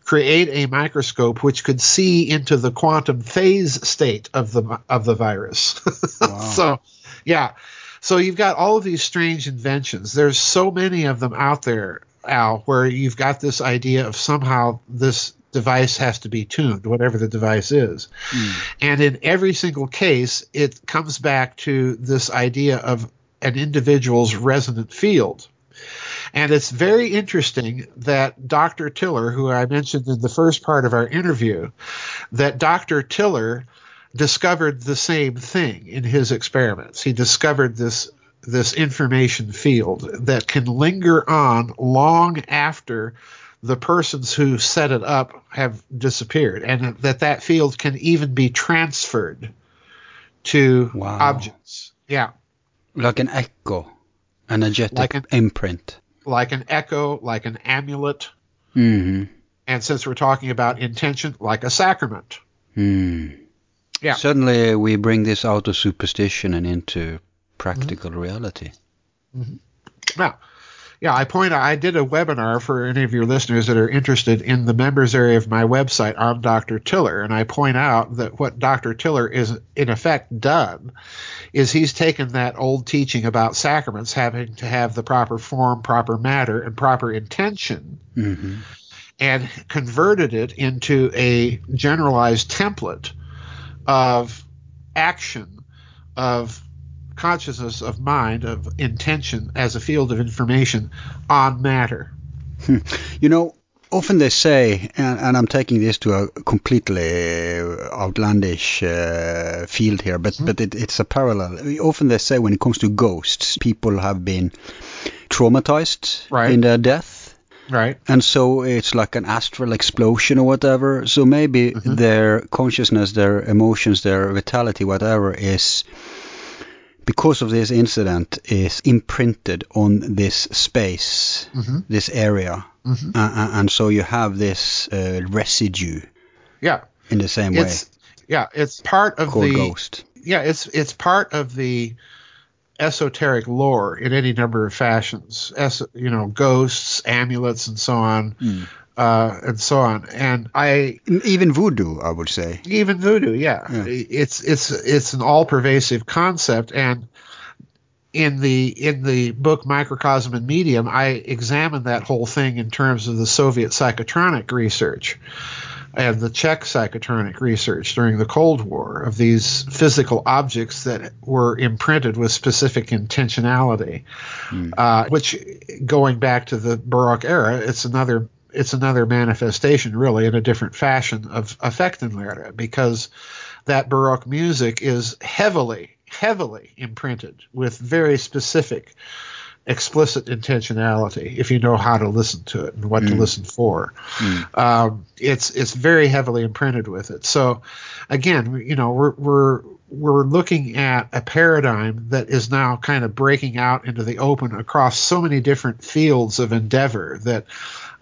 create a microscope which could see into the quantum phase state of the of the virus. Wow. so, yeah. So you've got all of these strange inventions. There's so many of them out there, Al, where you've got this idea of somehow this device has to be tuned, whatever the device is. Mm. And in every single case, it comes back to this idea of an individual's resonant field. And it's very interesting that Dr. Tiller, who I mentioned in the first part of our interview, that Dr. Tiller discovered the same thing in his experiments. He discovered this this information field that can linger on long after the persons who set it up have disappeared, and that that field can even be transferred to wow. objects. Yeah, like an echo, energetic like an, imprint, like an echo, like an amulet. Mm-hmm. And since we're talking about intention, like a sacrament. Mm. Yeah. Suddenly we bring this out of superstition and into practical mm-hmm. reality. Mm-hmm. Now, yeah, I point out I did a webinar for any of your listeners that are interested in the members area of my website on Dr. Tiller, and I point out that what Dr. Tiller is in effect done is he's taken that old teaching about sacraments having to have the proper form, proper matter, and proper intention. Mm-hmm. And converted it into a generalized template of action, of consciousness, of mind, of intention as a field of information on matter. Hmm. You know, often they say, and, and, I'm taking this to a completely outlandish uh, field here, but mm-hmm. but it, it's a parallel. Often they say when it comes to ghosts, people have been traumatized right. in their death Right. And so it's like an astral explosion or whatever. So maybe mm-hmm. their consciousness, their emotions, their vitality, whatever is because of this incident is imprinted on this space, mm-hmm. this area. Mm-hmm. Uh, and so you have this uh, residue. Yeah. In the same it's, way. Yeah, it's part of the ghost. Yeah, it's it's part of the esoteric lore in any number of fashions. Es- you know, ghosts, amulets, and so on, mm. Uh, and so on. And I even voodoo, I would say. Even voodoo, yeah. yeah. It's it's it's an all-pervasive concept, and in the in the book Microcosm and Medium, I examined that whole thing in terms of the Soviet psychotronic research and the Czech psychotronic research during the Cold War of these physical objects that were imprinted with specific intentionality, mm. uh, which, going back to the Baroque era, it's another it's another manifestation, really, in a different fashion of affecting Affektenlehre, because that Baroque music is heavily, heavily imprinted with very specific explicit intentionality if you know how to listen to it and what mm. to listen for. Mm. Um, it's it's very heavily imprinted with it. So again, you know, we're we're we're looking at a paradigm that is now kind of breaking out into the open across so many different fields of endeavor that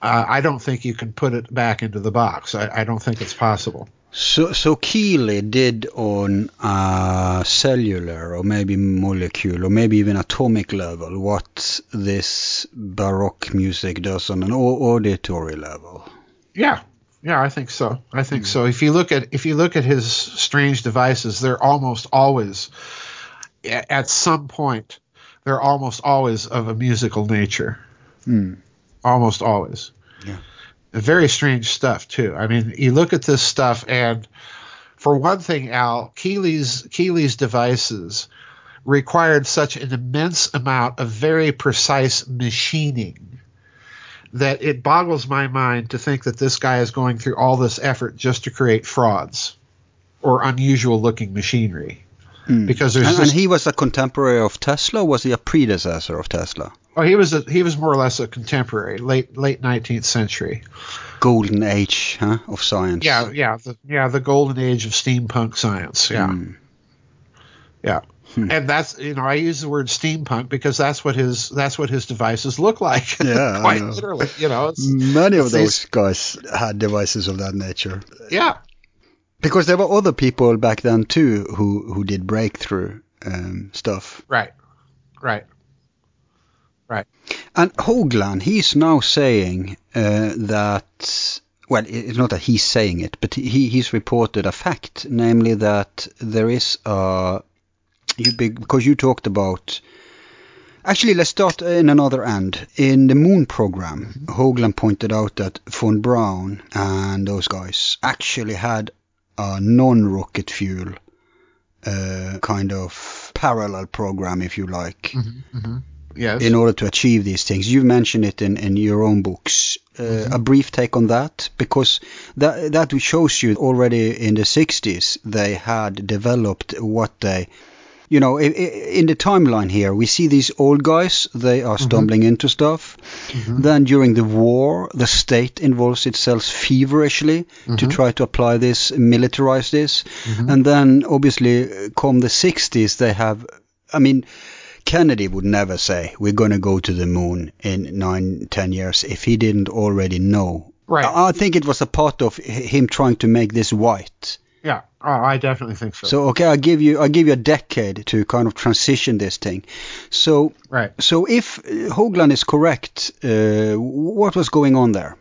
uh, I don't think you can put it back into the box. I, I don't think it's possible. So, so Keely did on a cellular or maybe molecule or maybe even atomic level what this Baroque music does on an auditory level. Yeah, yeah, I think so. I think mm. so. If you look at if you look at his strange devices, they're almost always at some point they're almost always of a musical nature. Mm. Almost always. Yeah very strange stuff too. I mean, you look at this stuff, and for one thing, Al Keely's Keely's devices required such an immense amount of very precise machining that it boggles my mind to think that this guy is going through all this effort just to create frauds or unusual looking machinery. Mm. Because there's and, this- and he was a contemporary of Tesla. Or was he a predecessor of Tesla? Oh, he was a, he was more or less a contemporary, late late 19th century. Golden age huh, of science. Yeah, yeah, the, yeah, the golden age of steampunk science. Yeah, Mm. yeah. Hmm. And that's you know I use the word steampunk because that's what his that's what his devices look like. Yeah, quite literally. You know, Many of those guys had devices of that nature. yeah, Because there were other people back then too who, who did breakthrough um, stuff. right, right, right. And Hoagland, he's now saying uh, that, well, it's not that he's saying it, but he, he's reported a fact, namely that there is a, you big, because you talked about, actually let's start in another end. In the moon program, Hoagland pointed out that von Braun and those guys actually had a non-rocket fuel uh, kind of parallel program, if you like Yes. in order to achieve these things. You've mentioned it in, in your own books. Uh, mm-hmm. A brief take on that, because that that shows you already in the 60s they had developed what they, you know, in the timeline here we see these old guys they are mm-hmm. stumbling into stuff. Mm-hmm. Then during the war, the state involves itself feverishly to try to apply this, militarize this, and then obviously come the 60s they have, I mean. Kennedy would never say we're going to go to the moon in nine, ten years if he didn't already know. Right. I think it was a part of him trying to make this white. yeah. Oh, I definitely think so. So okay, I give you I give you a decade to kind of transition this thing. So right. so if uh, Hoagland is correct, uh, what was going on there?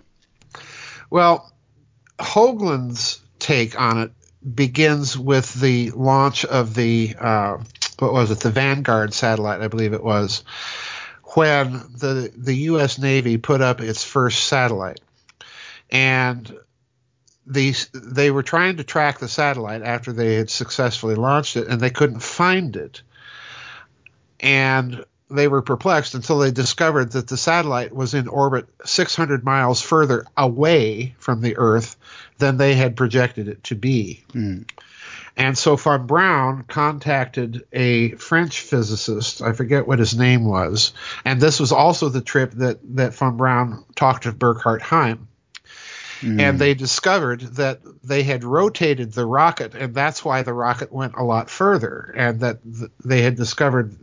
Well, Hoagland's take on it begins with the launch of the uh, what was it, the Vanguard satellite, I believe it was, when the the U.S. Navy put up its first satellite, and these they were trying to track the satellite after they had successfully launched it, and they couldn't find it, and they were perplexed until they discovered that the satellite was in orbit 600 miles further away from the Earth than they had projected it to be. Hmm. And so von Braun contacted a French physicist, I forget what his name was, and this was also the trip that, that von Braun talked to Burkhard Heim. Hmm. And they discovered that they had rotated the rocket, and that's why the rocket went a lot further, and that th- they had discovered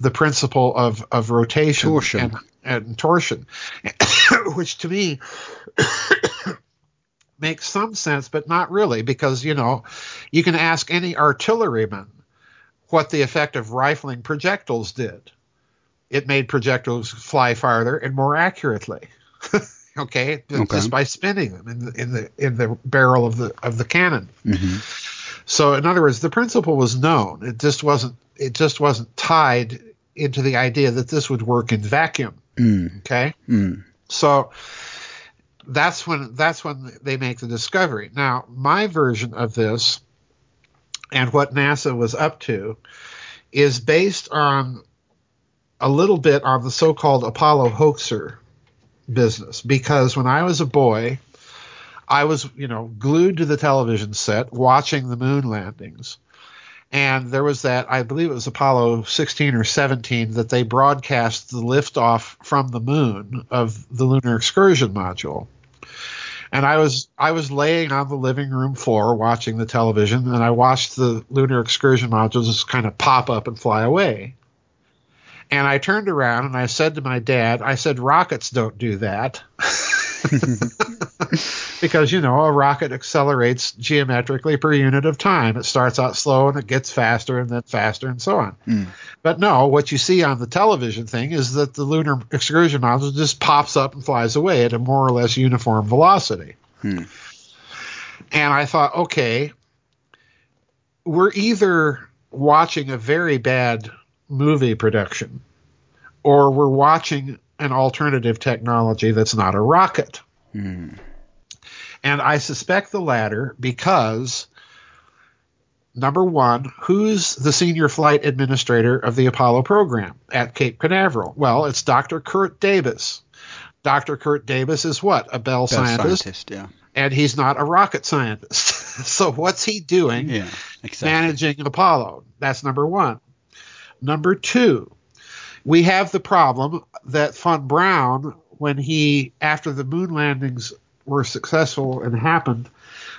the principle of, of rotation Torsion. And, and torsion, which to me makes some sense, but not really, because you know, you can ask any artilleryman what the effect of rifling projectiles did. It made projectiles fly farther and more accurately. okay? Okay. just by spinning them in the in the in the barrel of the of the cannon. Mm-hmm. So, in other words, the principle was known. It just wasn't. It just wasn't tied into the idea that this would work in vacuum. Mm. Okay. Mm. So that's when that's when they make the discovery. Now, my version of this and what NASA was up to is based on a little bit on the so-called Apollo hoaxer business because when I was a boy, I was, you know, glued to the television set watching the moon landings. And there was that, I believe it was Apollo 16 or 17, that they broadcast the liftoff from the moon of the lunar excursion module. And I was I was laying on the living room floor watching the television, and I watched the lunar excursion modules just kind of pop up and fly away. And I turned around and I said to my dad, I said, rockets don't do that. because, you know, a rocket accelerates geometrically per unit of time. It starts out slow and it gets faster and then faster and so on. Hmm. But no, what you see on the television thing is that the lunar excursion module just pops up and flies away at a more or less uniform velocity. Hmm. And I thought, okay, we're either watching a very bad movie production or we're watching an alternative technology that's not a rocket. Hmm. And I suspect the latter because number one, who's the senior flight administrator of the Apollo program at Cape Canaveral? Well, it's Dr. Kurt Debus. Dr. Kurt Debus is what? A Bell, Bell scientist, scientist, yeah. and he's not a rocket scientist. so what's he doing? Yeah, exactly. Managing Apollo. That's number one. Number two, we have the problem that von Braun, when he after the moon landings were successful and happened,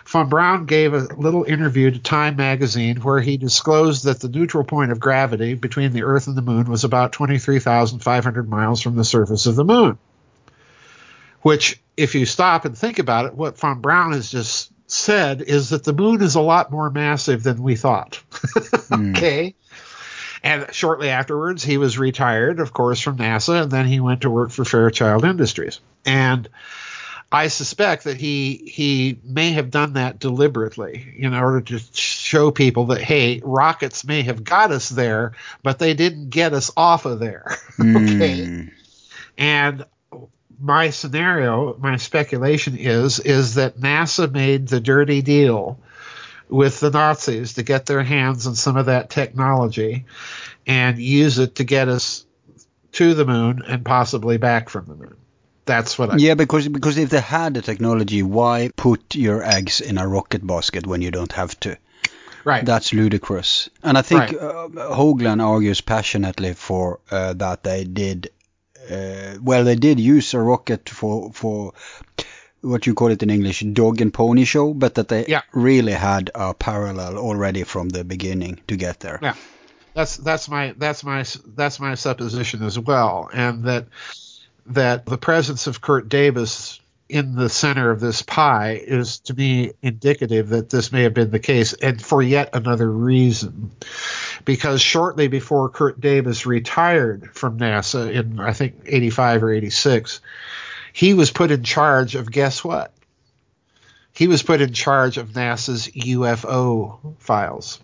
von Braun gave a little interview to Time magazine where he disclosed that the neutral point of gravity between the Earth and the moon was about 23,500 miles from the surface of the moon. Which, if you stop and think about it, what von Braun has just said is that the moon is a lot more massive than we thought. Hmm. okay. And shortly afterwards, he was retired, of course, from NASA, and then he went to work for Fairchild Industries. And I suspect that he he may have done that deliberately in order to show people that hey, rockets may have got us there, but they didn't get us off of there. okay. Hmm. And my scenario, my speculation is is that NASA made the dirty deal with the Nazis to get their hands on some of that technology and use it to get us to the moon and possibly back from the moon. That's what I Yeah, because because if they had the technology, why put your eggs in a rocket basket when you don't have to? right. That's ludicrous. And I think Right. uh, Hoagland argues passionately for uh, that they did. Uh, well, they did use a rocket for for what you call it in English, dog and pony show, but that they Yeah. really had a parallel already from the beginning to get there. Yeah. That's that's my that's my that's my supposition as well, and that that the presence of Kurt Debus in the center of this pie is to me indicative that this may have been the case, and for yet another reason, because shortly before Kurt Debus retired from NASA in I think eighty five or eighty six, he was put in charge of guess what? He was put in charge of NASA's UFO files.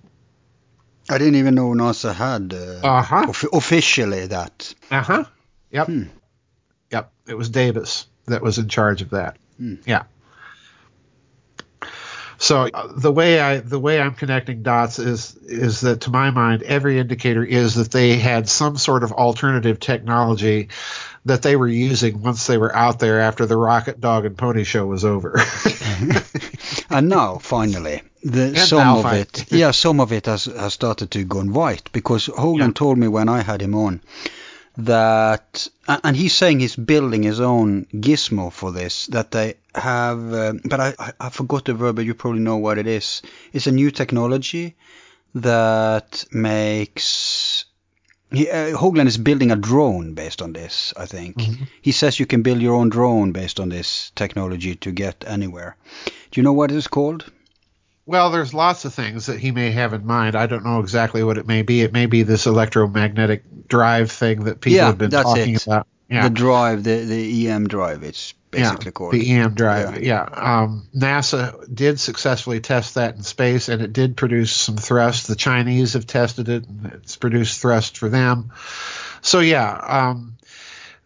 I didn't even know NASA had uh, Uh-huh. offi- officially that. Uh huh. Yep. Hmm. It was Debus that was in charge of that. Hmm. Yeah. So uh, the way I the way I'm connecting dots is is that to my mind every indicator is that they had some sort of alternative technology that they were using once they were out there after the rocket dog and pony show was over. And now, finally, the And some now of fin- it, yeah, some of it has, has started to go white because Hoagland Yeah. told me when I had him on that, and he's saying he's building his own gizmo for this. That they have, uh, but I, I forgot the verb, but you probably know what it is. It's a new technology that makes. He, uh, Hoagland is building a drone based on this, I think. Mm-hmm. He says you can build your own drone based on this technology to get anywhere. Do you know what it's called? Well, there's lots of things that he may have in mind. I don't know exactly what it may be. It may be this electromagnetic drive thing that people Yeah, have been talking it. about. Yeah. The drive, the, the EM drive, it's basically yeah, called. the EM drive. Yeah. Um, NASA did successfully test that in space, and it did produce some thrust. The Chinese have tested it, and it's produced thrust for them. So yeah, um,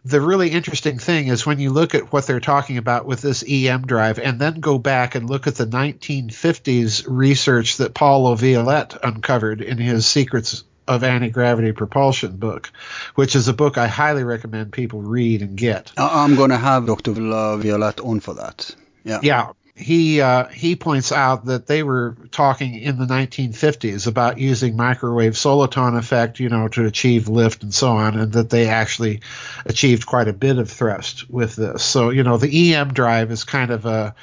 the really interesting thing is when you look at what they're talking about with this EM drive, and then go back and look at the 1950s research that Paul Laviolette uncovered in his Secrets of Anti-Gravity Propulsion book, which is a book I highly recommend people read and get. I- I'm going to have Dr. Violette on for that. Yeah. Yeah, he uh, he points out that they were talking in the 1950s about using microwave soliton effect, you know, to achieve lift and so on, and that they actually achieved quite a bit of thrust with this. So you know, the EM drive is kind of a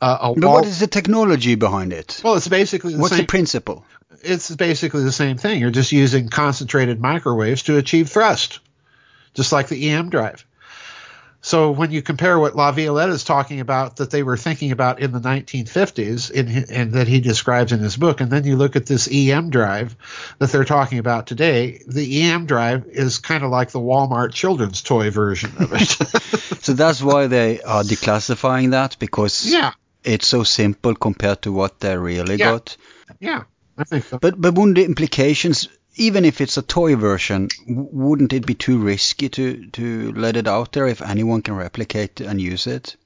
a, a But what is the technology behind it? well, it's basically the What's same. the principle? it's basically the same thing. You're just using concentrated microwaves to achieve thrust, just like the EM drive. So when you compare what La Violette is talking about that they were thinking about in the 1950s, in, and that he describes in his book, and then you look at this EM drive that they're talking about today, the EM drive is kind of like the Walmart children's toy version of it. So that's why they are declassifying that because yeah, it's so simple compared to what they really Yeah. got. yeah, I think so. But but wouldn't the implications, even if it's a toy version, wouldn't it be too risky to to let it out there if anyone can replicate and use it?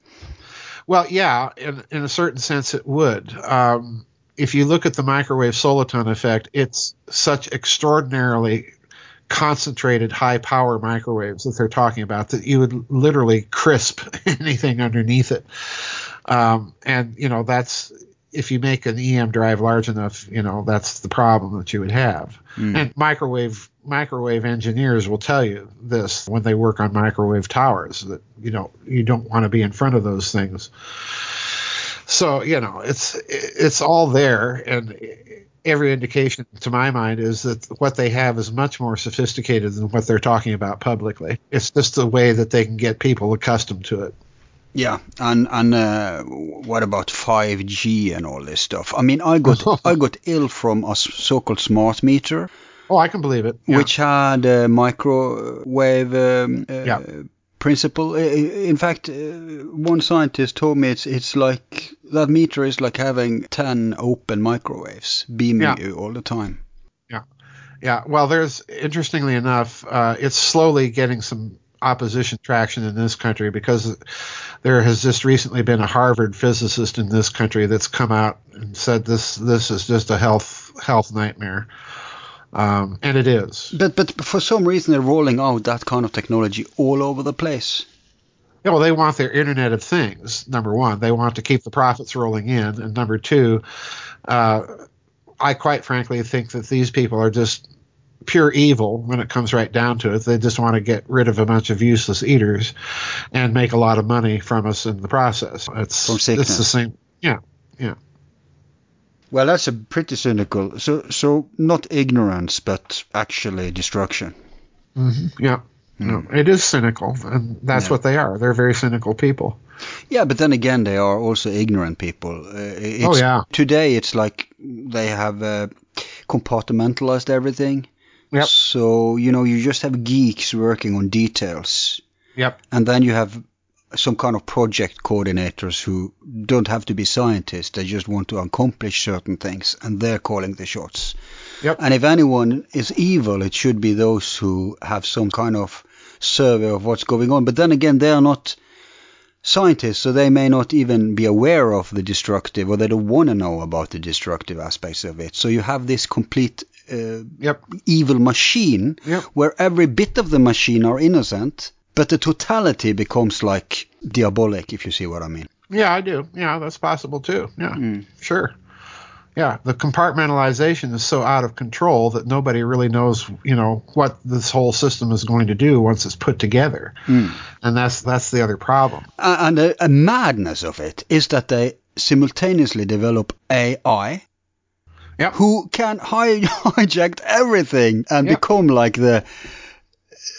Well, yeah, in, in a certain sense, it would. Um, if you look at the microwave soliton effect, it's such extraordinarily concentrated high power microwaves that they're talking about that you would literally crisp anything underneath it. Um, and, you know, that's if you make an EM drive large enough, you know that's the problem that you would have. Mm. And microwave microwave engineers will tell you this when they work on microwave towers that you know you don't want to be in front of those things. So you know it's it's all there, and every indication to my mind is that what they have is much more sophisticated than what they're talking about publicly. It's just the way that they can get people accustomed to it. Yeah, and and uh, what about 5G and all this stuff? I mean, I got I got ill from a so-called smart meter. Oh, I can believe it. Yeah. Which had a microwave um, uh, yeah. principle. In fact, uh, one scientist told me it's it's like that meter is like having ten open microwaves beaming yeah. you all the time. Yeah, yeah. Well, there's interestingly enough, uh, it's slowly getting some opposition traction in this country because there has just recently been a Harvard physicist in this country that's come out and said this this is just a health health nightmare. Um, and it is. But but for some reason they're rolling out that kind of technology all over the place. Yeah, well, they want their Internet of Things. Number one, they want to keep the profits rolling in, and number two, uh, I quite frankly think that these people are just pure evil when it comes right down to it. They just want to get rid of a bunch of useless eaters and make a lot of money from us in the process. It's it's the same. Yeah, yeah. Well, that's a pretty cynical. So, so not ignorance, but actually destruction. Mm-hmm. Yeah, no, it is cynical, and that's yeah. what they are. They're very cynical people. Yeah, but then again, they are also ignorant people. Uh, oh yeah. Today, it's like they have uh, compartmentalized everything. Yep. So you know, you just have geeks working on details. Yep. And then you have some kind of project coordinators who don't have to be scientists. They just want to accomplish certain things, and they're calling the shots. Yep. And if anyone is evil, it should be those who have some kind of survey of what's going on. But then again, they are not scientists, so they may not even be aware of the destructive, or they don't want to know about the destructive aspects of it. So you have this complete yep. evil machine yep. where every bit of the machine are innocent but the totality becomes like diabolic, if you see what I mean. Yeah, I do. Yeah, that's possible too. Yeah, mm. sure. Yeah, the compartmentalization is so out of control that nobody really knows, you know, what this whole system is going to do once it's put together, mm. and that's that's the other problem. Uh, and a madness of it is that they simultaneously develop AI Yep. who can hij- hijack everything and yep. become like the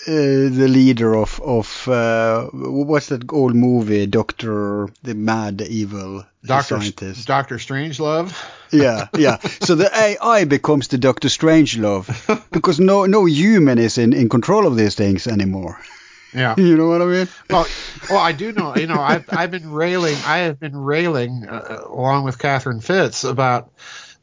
uh, the leader of of uh, what's that old movie, Doctor the Mad Evil Doctor scientist, Doctor Strangelove. yeah, yeah. So the AI becomes the Doctor Strangelove because no no human is in, in control of these things anymore. Yeah, you know what I mean. Well, well, I do know. You know, I've I've been railing. I have been railing uh, along with Catherine Fitts about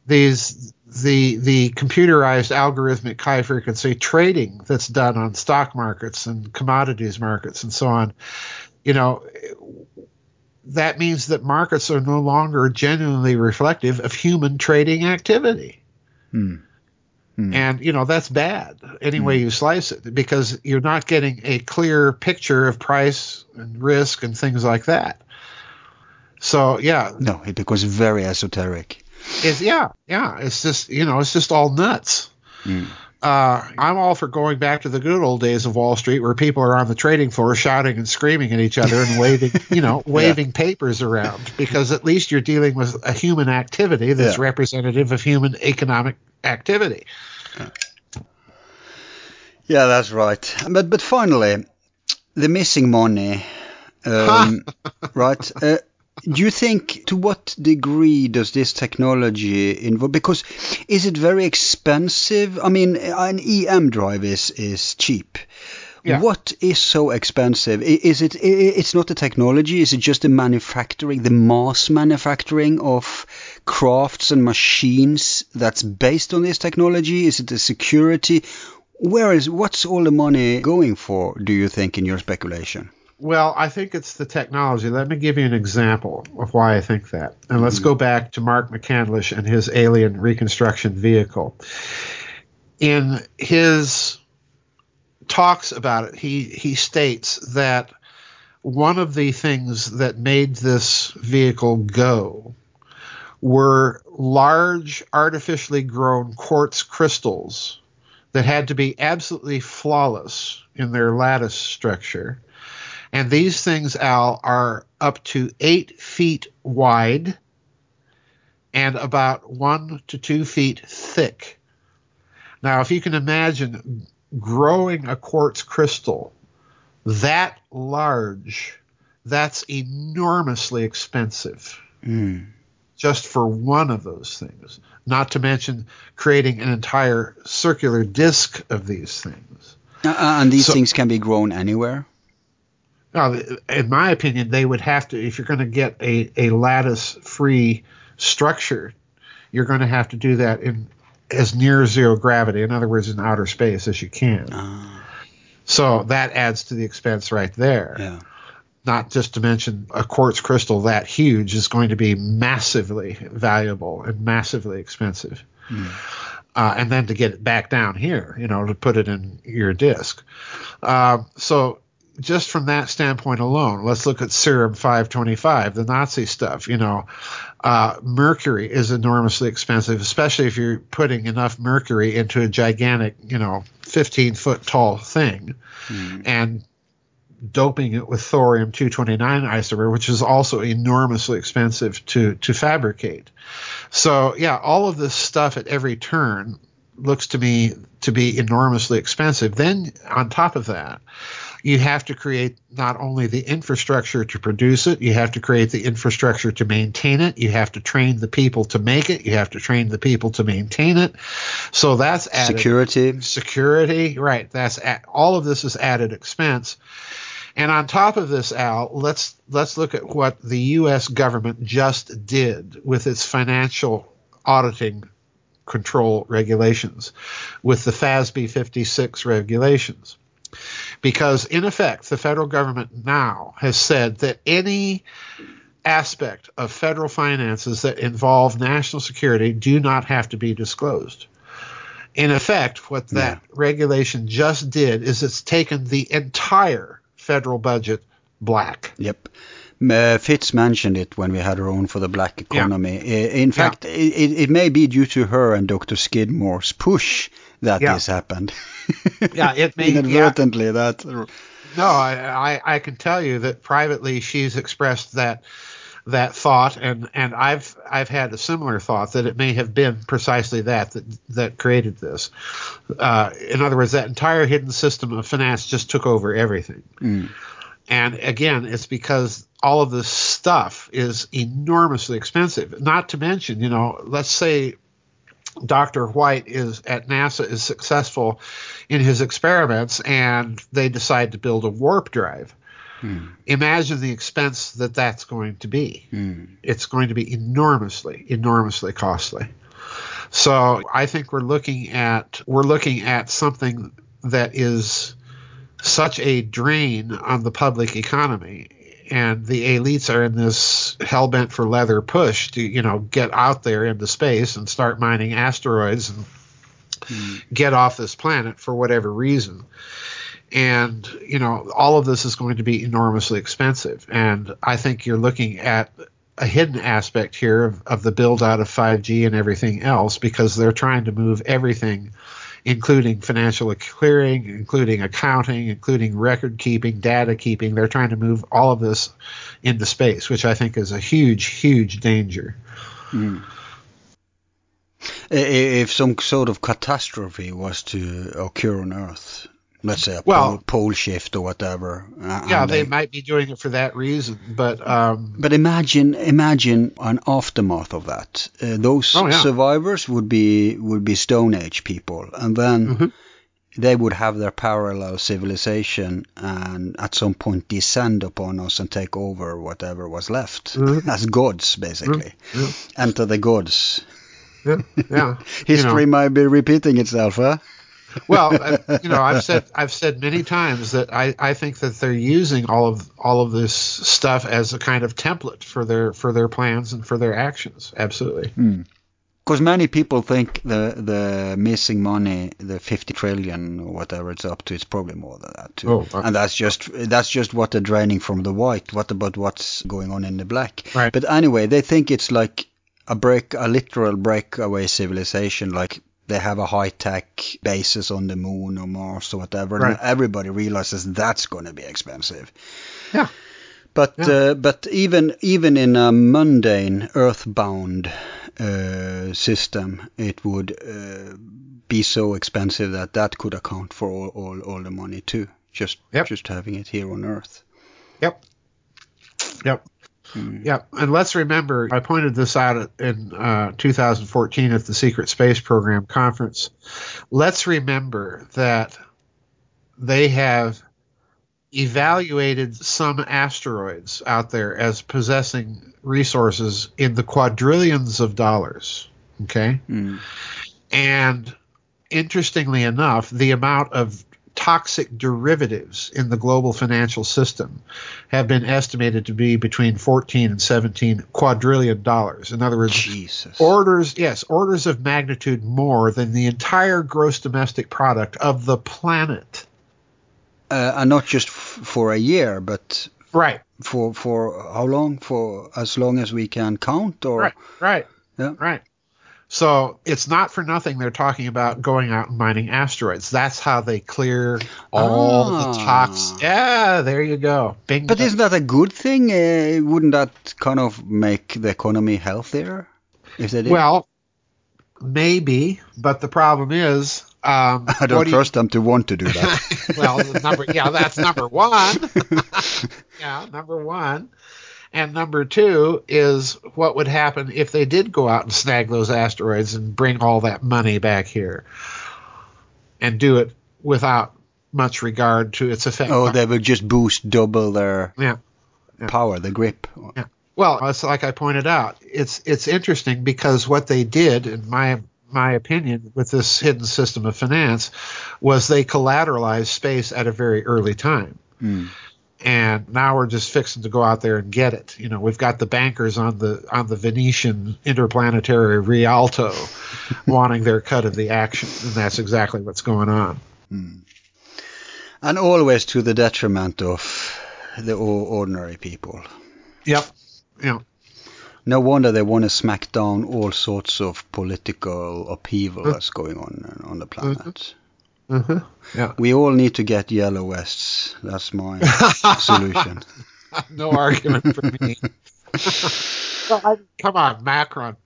these the the computerized algorithmic high frequency trading that's done on stock markets and commodities markets and so on, you know, that means that markets are no longer genuinely reflective of human trading activity. Hmm. Hmm. And you know that's bad any way hmm. you slice it because you're not getting a clear picture of price and risk and things like that. So yeah, no, it becomes very esoteric is yeah, yeah. It's just you know, it's just all nuts. Mm. Uh, I'm all for going back to the good old days of Wall Street, where people are on the trading floor shouting and screaming at each other and waving, you know, waving yeah. papers around, because at least you're dealing with a human activity that's yeah. representative of human economic activity. Yeah, that's right. But but finally, the missing money, um, right? Uh, do you think to what degree does this technology involve? Because is it very expensive? I mean, an EM drive is is cheap. Yeah. What is so expensive? Is it? It's not the technology. Is it just the manufacturing, the mass manufacturing of crafts and machines that's based on this technology? Is it the security? Where is? What's all the money going for? Do you think, in your speculation? Well, I think it's the technology. Let me give you an example of why I think that. And let's mm-hmm. go back to Mark McCandlish and his alien reconstruction vehicle. In his talks about it, he, he states that one of the things that made this vehicle go were large artificially grown quartz crystals that had to be absolutely flawless in their lattice structure. And these things, Al, are up to eight feet wide and about one to two feet thick. Now, if you can imagine growing a quartz crystal that large, that's enormously expensive. Mm. Just for one of those things, not to mention creating an entire circular disk of these things. Uh, and these so, things can be grown anywhere? Now, in my opinion, they would have to, if you're going to get a, a lattice free structure, you're going to have to do that in as near zero gravity, in other words, in outer space as you can. Uh. So that adds to the expense right there. Yeah. Not just to mention a quartz crystal that huge is going to be massively valuable and massively expensive. Mm. Uh, and then to get it back down here, you know, to put it in your disk. Uh, so just from that standpoint alone, let's look at Xerum 525, the Nazi stuff. You know, uh, mercury is enormously expensive, especially if you're putting enough mercury into a gigantic, you know, 15 foot tall thing mm. and doping it with thorium 229 isomer, which is also enormously expensive to, to fabricate. So, yeah, all of this stuff at every turn looks to me to be enormously expensive. Then, on top of that, you have to create not only the infrastructure to produce it, you have to create the infrastructure to maintain it, you have to train the people to make it, you have to train the people to maintain it. So that's added security. Security, right? That's all of this is added expense. And on top of this, Al, let's let's look at what the U.S. government just did with its financial auditing control regulations, with the FASB 56 regulations because in effect the federal government now has said that any aspect of federal finances that involve national security do not have to be disclosed. In effect, what that yeah. regulation just did is it's taken the entire federal budget black. Yep. Uh, Fitts mentioned it when we had her on for the black economy. Yeah. In fact, yeah. it, it, may be due to her and Dr. Skidmore's push that yeah. this happened. yeah, it may inadvertently that. No, I, I, I can tell you that privately she's expressed that that thought, and and I've I've had a similar thought that it may have been precisely that that that created this. Uh, in other words, that entire hidden system of finance just took over everything. Mm. And again, it's because all of this stuff is enormously expensive. Not to mention, you know, let's say Dr. White is at NASA is successful in his experiments and they decide to build a warp drive. Hmm. Imagine the expense that that's going to be. Hmm. It's going to be enormously, enormously costly. So I think we're looking at we're looking at something that is such a drain on the public economy and the elites are in this hell bent for leather push to you know get out there into space and start mining asteroids and mm. get off this planet for whatever reason and you know all of this is going to be enormously expensive and i think you're looking at a hidden aspect here of, of the build out of 5g and everything else because they're trying to move everything including financial clearing, including accounting, including record keeping, data keeping. They're trying to move all of this into space, which I think is a huge, huge danger. Mm. If some sort of catastrophe was to occur on Earth, let's say a well, pole, pole, shift or whatever. Uh, yeah, they, they, might be doing it for that reason, but um, but imagine imagine an aftermath of that. Uh, those oh, yeah. survivors would be would be Stone Age people, and then. Mm-hmm. They would have their parallel civilization and at some point descend upon us and take over whatever was left mm-hmm. as gods, basically. Mm-hmm. Enter the gods. Yeah, yeah. History you know. might be repeating itself, huh? Well, you know, I've said I've said many times that I, I think that they're using all of all of this stuff as a kind of template for their for their plans and for their actions. Absolutely. Because hmm. many people think the the missing money, the 50 trillion or whatever it's up to, it's probably more than that too. Oh, and that's just that's just what they're draining from the white. What about what's going on in the black? Right. But anyway, they think it's like a break, a literal breakaway civilization, like they have a high tech basis on the moon or Mars or whatever, Right. and everybody realizes that's going to be expensive. Yeah. But Yeah. uh, but even even in a mundane earthbound uh, system, it would uh, be so expensive that that could account for all, all, all the money too. Just Yep. just having it here on Earth. Yep. Yep. Mm. Yep. And let's remember, I pointed this out in uh, 2014 at the Secret Space Program conference. Let's remember that they have evaluated some asteroids out there as possessing resources in the quadrillions of dollars. Okay. Mm. And interestingly enough, the amount of toxic derivatives in the global financial system have been estimated to be between 14 and 17 quadrillion dollars. In other words, Jesus. orders, yes, orders of magnitude more than the entire gross domestic product of the planet. uh, and not just f- for a year, but Right. for for how long? For as long as we can count, or Right. Right. Yeah. Right. So it's not for nothing they're talking about going out and mining asteroids. That's how they clear all the Ah. tox. Yeah, there you go. But isn't that a good thing? Uh, wouldn't that kind of make the economy healthier if they did? well, maybe, but the problem is, um, I don't do you- trust them to want to do that. well, number, yeah, that's number one. yeah, number one. And number two is what would happen if they did go out and snag those asteroids and bring all that money back here and do it without much regard to its effect. oh, they would just boost double their yeah. Yeah. power, the grip. Yeah. Well, it's like I pointed out. It's it's interesting because what they did, in my my opinion, with this hidden system of finance, was they collateralized space at a very early time. Mm. And now we're just fixing to go out there and get it. You know, we've got the bankers on the on the Venetian interplanetary Rialto wanting their cut of the action, and that's exactly what's going on. And always to the detriment of the ordinary people. Yep. Yeah. No wonder they want to smack down all sorts of political upheaval Mm. that's going on on the planet. Uh-huh. Yeah. We all need to get yellow vests. That's my solution. no argument for me. come on, Macron.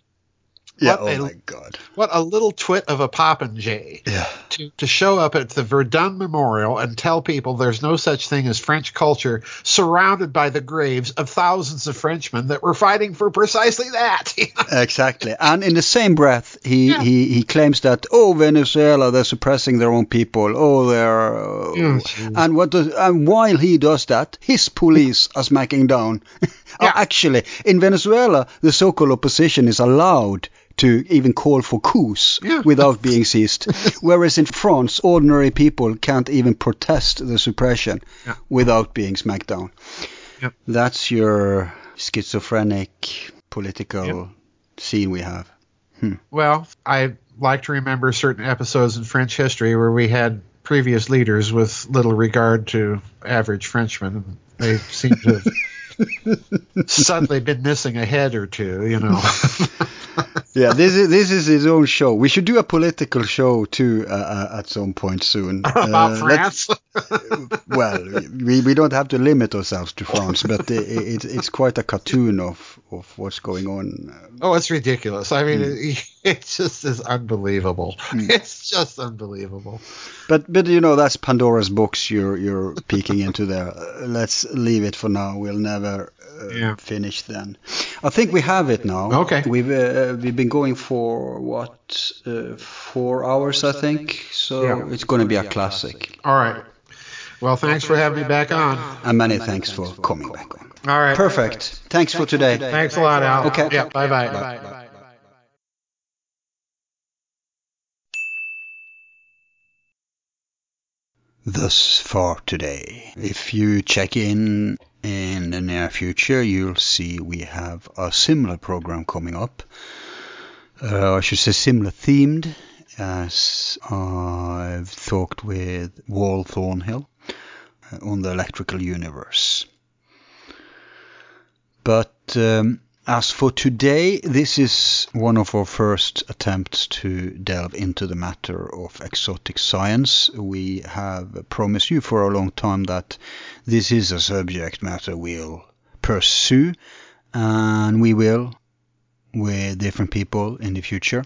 Yeah. What Oh a- my God. What a little twit of a popinjay Yeah. to, to show up at the Verdun Memorial and tell people there's no such thing as French culture, surrounded by the graves of thousands of Frenchmen that were fighting for precisely that. Exactly. And in the same breath, he, Yeah. he, he claims that, oh, Venezuela, they're suppressing their own people. Oh, they're. Uh, Oh, jeez. and, what does, and while he does that, his police are smacking down. Oh, Yeah. Actually, in Venezuela, the so called opposition is allowed to even call for coups Yeah. without being seized. Whereas in France, ordinary people can't even protest the suppression Yeah. without being smacked down. Yep. That's your schizophrenic political Yep. scene we have. Hmm. well, I like to remember certain episodes in French history where we had previous leaders with little regard to average Frenchmen. They seem to suddenly been missing a head or two, you know. Yeah, this is this is his own show. We should do a political show too uh, uh, at some point soon. About Uh, France. well, we, we don't have to limit ourselves to France, but it, it, it's quite a cartoon of, of what's going on. Oh, it's ridiculous. I mean, Hmm. it, it just is unbelievable. It's just unbelievable. But but you know that's Pandora's box you're you're peeking into there. Uh, let's leave it for now. We'll never uh, Yeah. finish then. I think we have it now. Okay. We've uh, we've been going for what uh, four hours I think. So Yeah. it's going to be a classic. All right. Well, thanks for having me back on. And many thanks for coming back on. All right. Perfect. Thanks for today. Thanks a lot, Al. Okay. Yeah. Bye-bye. Bye bye. Thus far today. If you check in in the near future, you'll see we have a similar program coming up. Uh, I should say similar themed, as I've talked with Wal Thornhill uh, on the electrical universe. But um, As for today, this is one of our first attempts to delve into the matter of exotic science. We have promised you for a long time that this is a subject matter we'll pursue, and we will with different people in the future.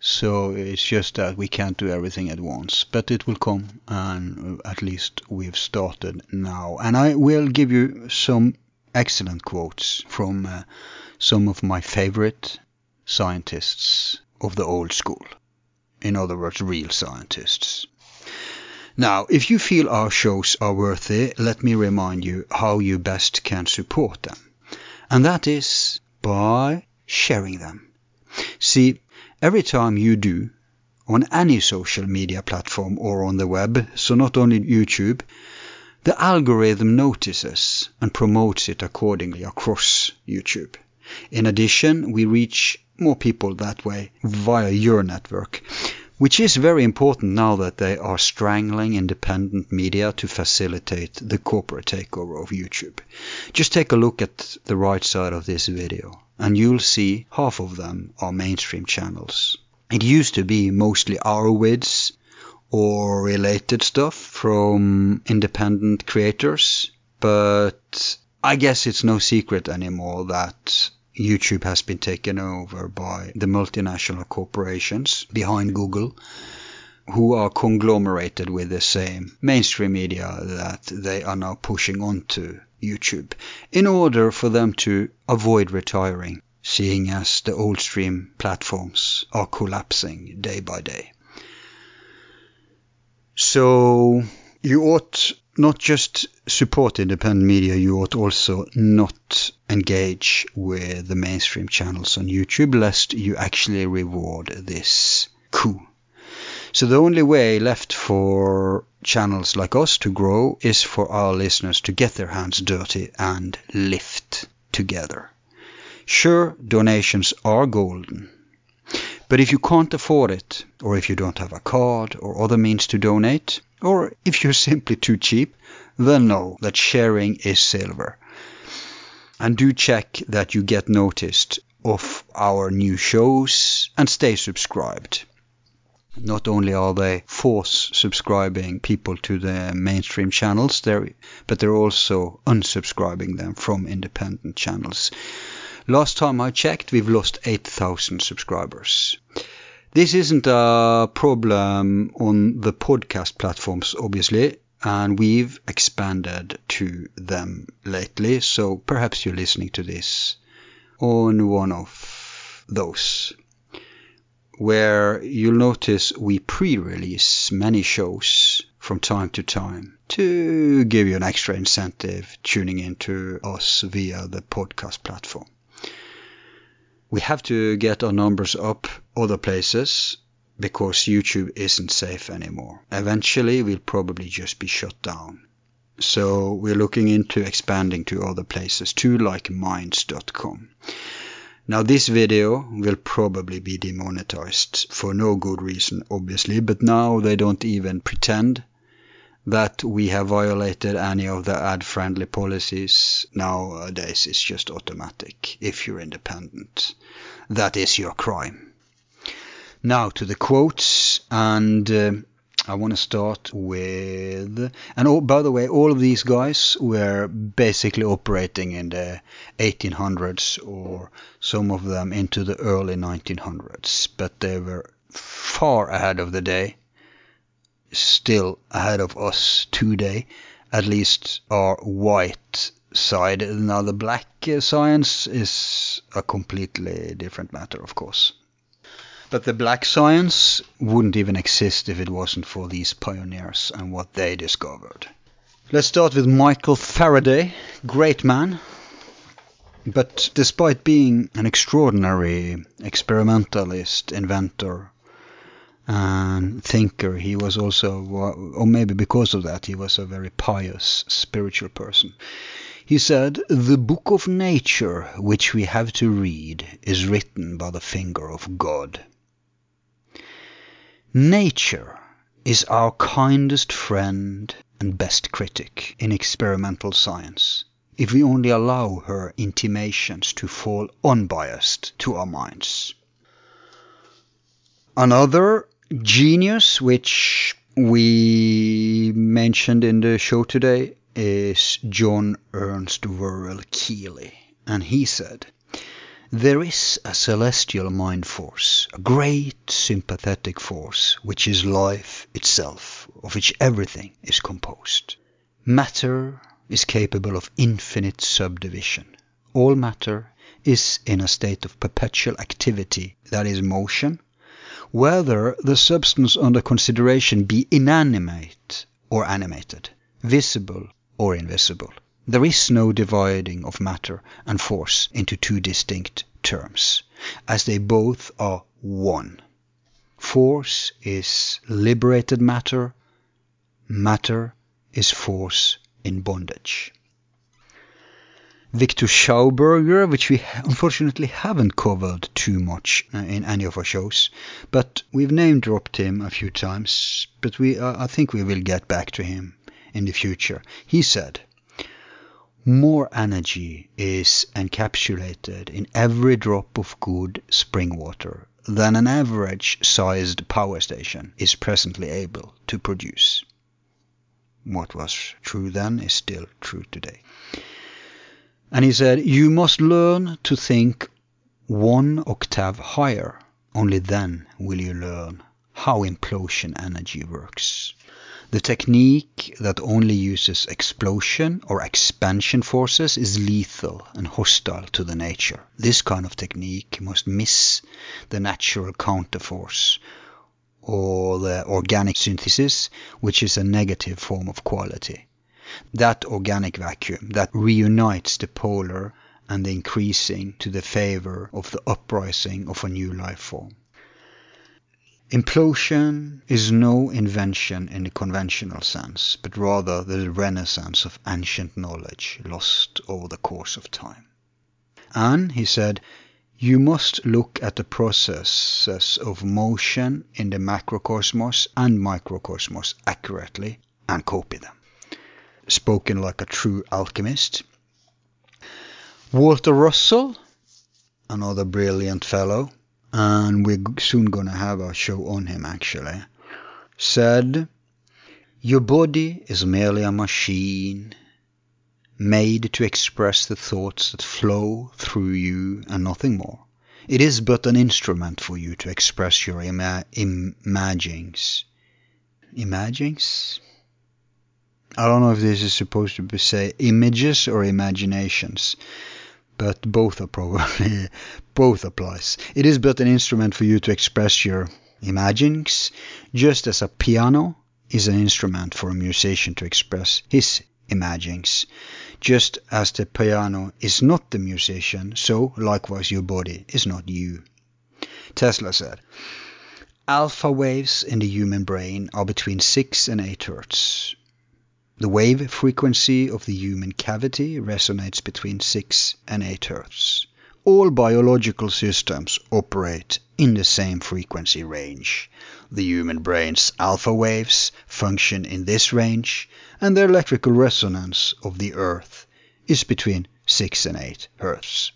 So it's just that we can't do everything at once, but it will come, and at least we've started now. And I will give you some excellent quotes from uh, some of my favorite scientists of the old school. In other words, real scientists. Now, if you feel our shows are worthy, let me remind you how you best can support them. And that is by sharing them. See, every time you do, on any social media platform or on the web, so not only YouTube, the algorithm notices and promotes it accordingly across YouTube. In addition, we reach more people that way via your network, which is very important now that they are strangling independent media to facilitate the corporate takeover of YouTube. Just take a look at the right side of this video and you'll see half of them are mainstream channels. It used to be mostly Arowitz or related stuff from independent creators. But I guess it's no secret anymore that YouTube has been taken over by the multinational corporations behind Google who are conglomerated with the same mainstream media that they are now pushing onto YouTube in order for them to avoid retiring, seeing as the old stream platforms are collapsing day by day. So you ought not just support independent media, you ought also not engage with the mainstream channels on YouTube, lest you actually reward this coup. So the only way left for channels like us to grow is for our listeners to get their hands dirty and lift together. Sure, donations are golden, but if you can't afford it, or if you don't have a card or other means to donate, or if you're simply too cheap, then know that sharing is silver. And do check that you get noticed of our new shows and stay subscribed. Not only are they force subscribing people to the mainstream channels, they're, but they're also unsubscribing them from independent channels. Last time I checked, we've lost 8,000 subscribers. This isn't a problem on the podcast platforms, obviously, and we've expanded to them lately, so perhaps you're listening to this on one of those. Where you'll notice we pre release many shows from time to time to give you an extra incentive tuning into us via the podcast platform. We have to get our numbers up other places because YouTube isn't safe anymore. Eventually, we'll probably just be shut down. So we're looking into expanding to other places too, like minds.com. Now this video will probably be demonetized for no good reason, obviously, but now they don't even pretend that we have violated any of the ad-friendly policies. Nowadays, it's just automatic if you're independent. That is your crime. Now to the quotes, and uh, I want to start with. And oh, by the way, all of these guys were basically operating in the 1800s, or some of them into the early 1900s, but they were far ahead of the day still ahead of us today, at least our white side. Now, the black uh, science is a completely different matter, of course. But the black science wouldn't even exist if it wasn't for these pioneers and what they discovered. Let's start with Michael Faraday, great man. But despite being an extraordinary experimentalist, inventor, and thinker. He was also, or maybe because of that, he was a very pious, spiritual person. He said, The book of nature which we have to read is written by the finger of God. Nature is our kindest friend and best critic in experimental science. if we only allow her intimations to fall unbiased to our minds. Another genius which we mentioned in the show today is John Ernst Worrell Keely, and he said, there is a celestial mind force, a great sympathetic force, which is life itself, of which everything is composed. Matter is capable of infinite subdivision. All matter is in a state of perpetual activity, that is motion, whether the substance under consideration be inanimate or animated, visible or invisible. There is no dividing of matter and force into two distinct terms, as they both are one. Force is liberated matter, matter is force in bondage. Victor Schauberger, which we unfortunately haven't covered too much uh, in any of our shows, but we've name dropped him a few times, but we uh, I think we will get back to him in the future. He said, more energy is encapsulated in every drop of good spring water than an average sized power station is presently able to produce. What was true then is still true today. And he said, You must learn to think one octave higher. Only then will you learn how implosion energy works. The technique that only uses explosion or expansion forces is lethal and hostile to the nature. This kind of technique must miss the natural counterforce or the organic synthesis, which is a negative form of quality. That organic vacuum that reunites the polar and the increasing to the favor of the uprising of a new life form. Implosion is no invention in the conventional sense, but rather the renaissance of ancient knowledge lost over the course of time. And, he said, you must look at the processes of motion in the macrocosmos and microcosmos accurately and copy them. Spoken like a true alchemist. Walter Russell, another brilliant fellow, and we're soon gonna have a show on him actually, said, Your body is merely a machine made to express the thoughts that flow through you and nothing more. It is but an instrument for you to express your ima- imagings. Imagings? I don't know if this is supposed to be say images or imaginations but both are probably both applies. It is but an instrument for you to express your imaginings, just as a piano is an instrument for a musician to express his imaginings. Just as the piano is not the musician, so likewise your body is not you. Tesla said, Alpha waves in the human brain are between 6 and 8 hertz. The wave frequency of the human cavity resonates between 6 and 8 Hz. All biological systems operate in the same frequency range. The human brain's alpha waves function in this range, and the electrical resonance of the Earth is between 6 and 8 Hz.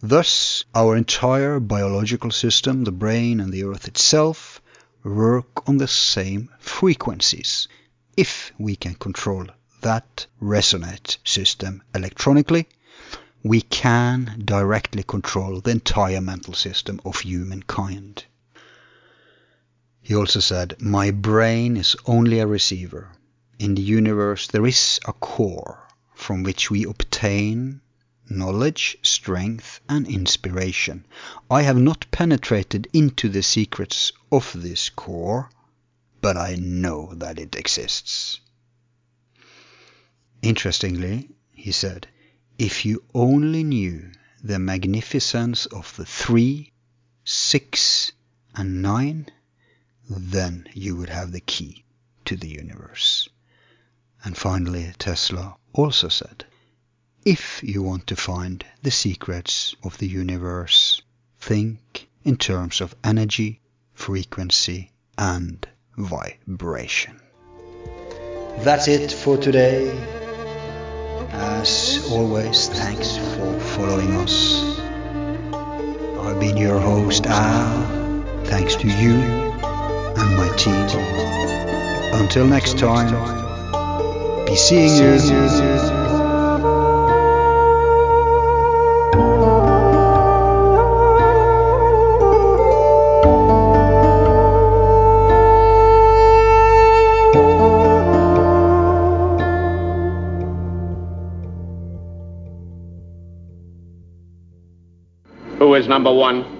Thus, our entire biological system, the brain and the Earth itself, work on the same frequencies if we can control that resonate system electronically, we can directly control the entire mental system of humankind. He also said, My brain is only a receiver. In the universe, there is a core from which we obtain knowledge, strength, and inspiration. I have not penetrated into the secrets of this core, but I know that it exists. Interestingly, he said, if you only knew the magnificence of the three, six, and nine, then you would have the key to the universe. And finally, Tesla also said, if you want to find the secrets of the universe, think in terms of energy, frequency, and vibration. That's it for today. As always, thanks for following us. I've been your host, Al. Thanks to you and my team. Until next time, be seeing you. Number one.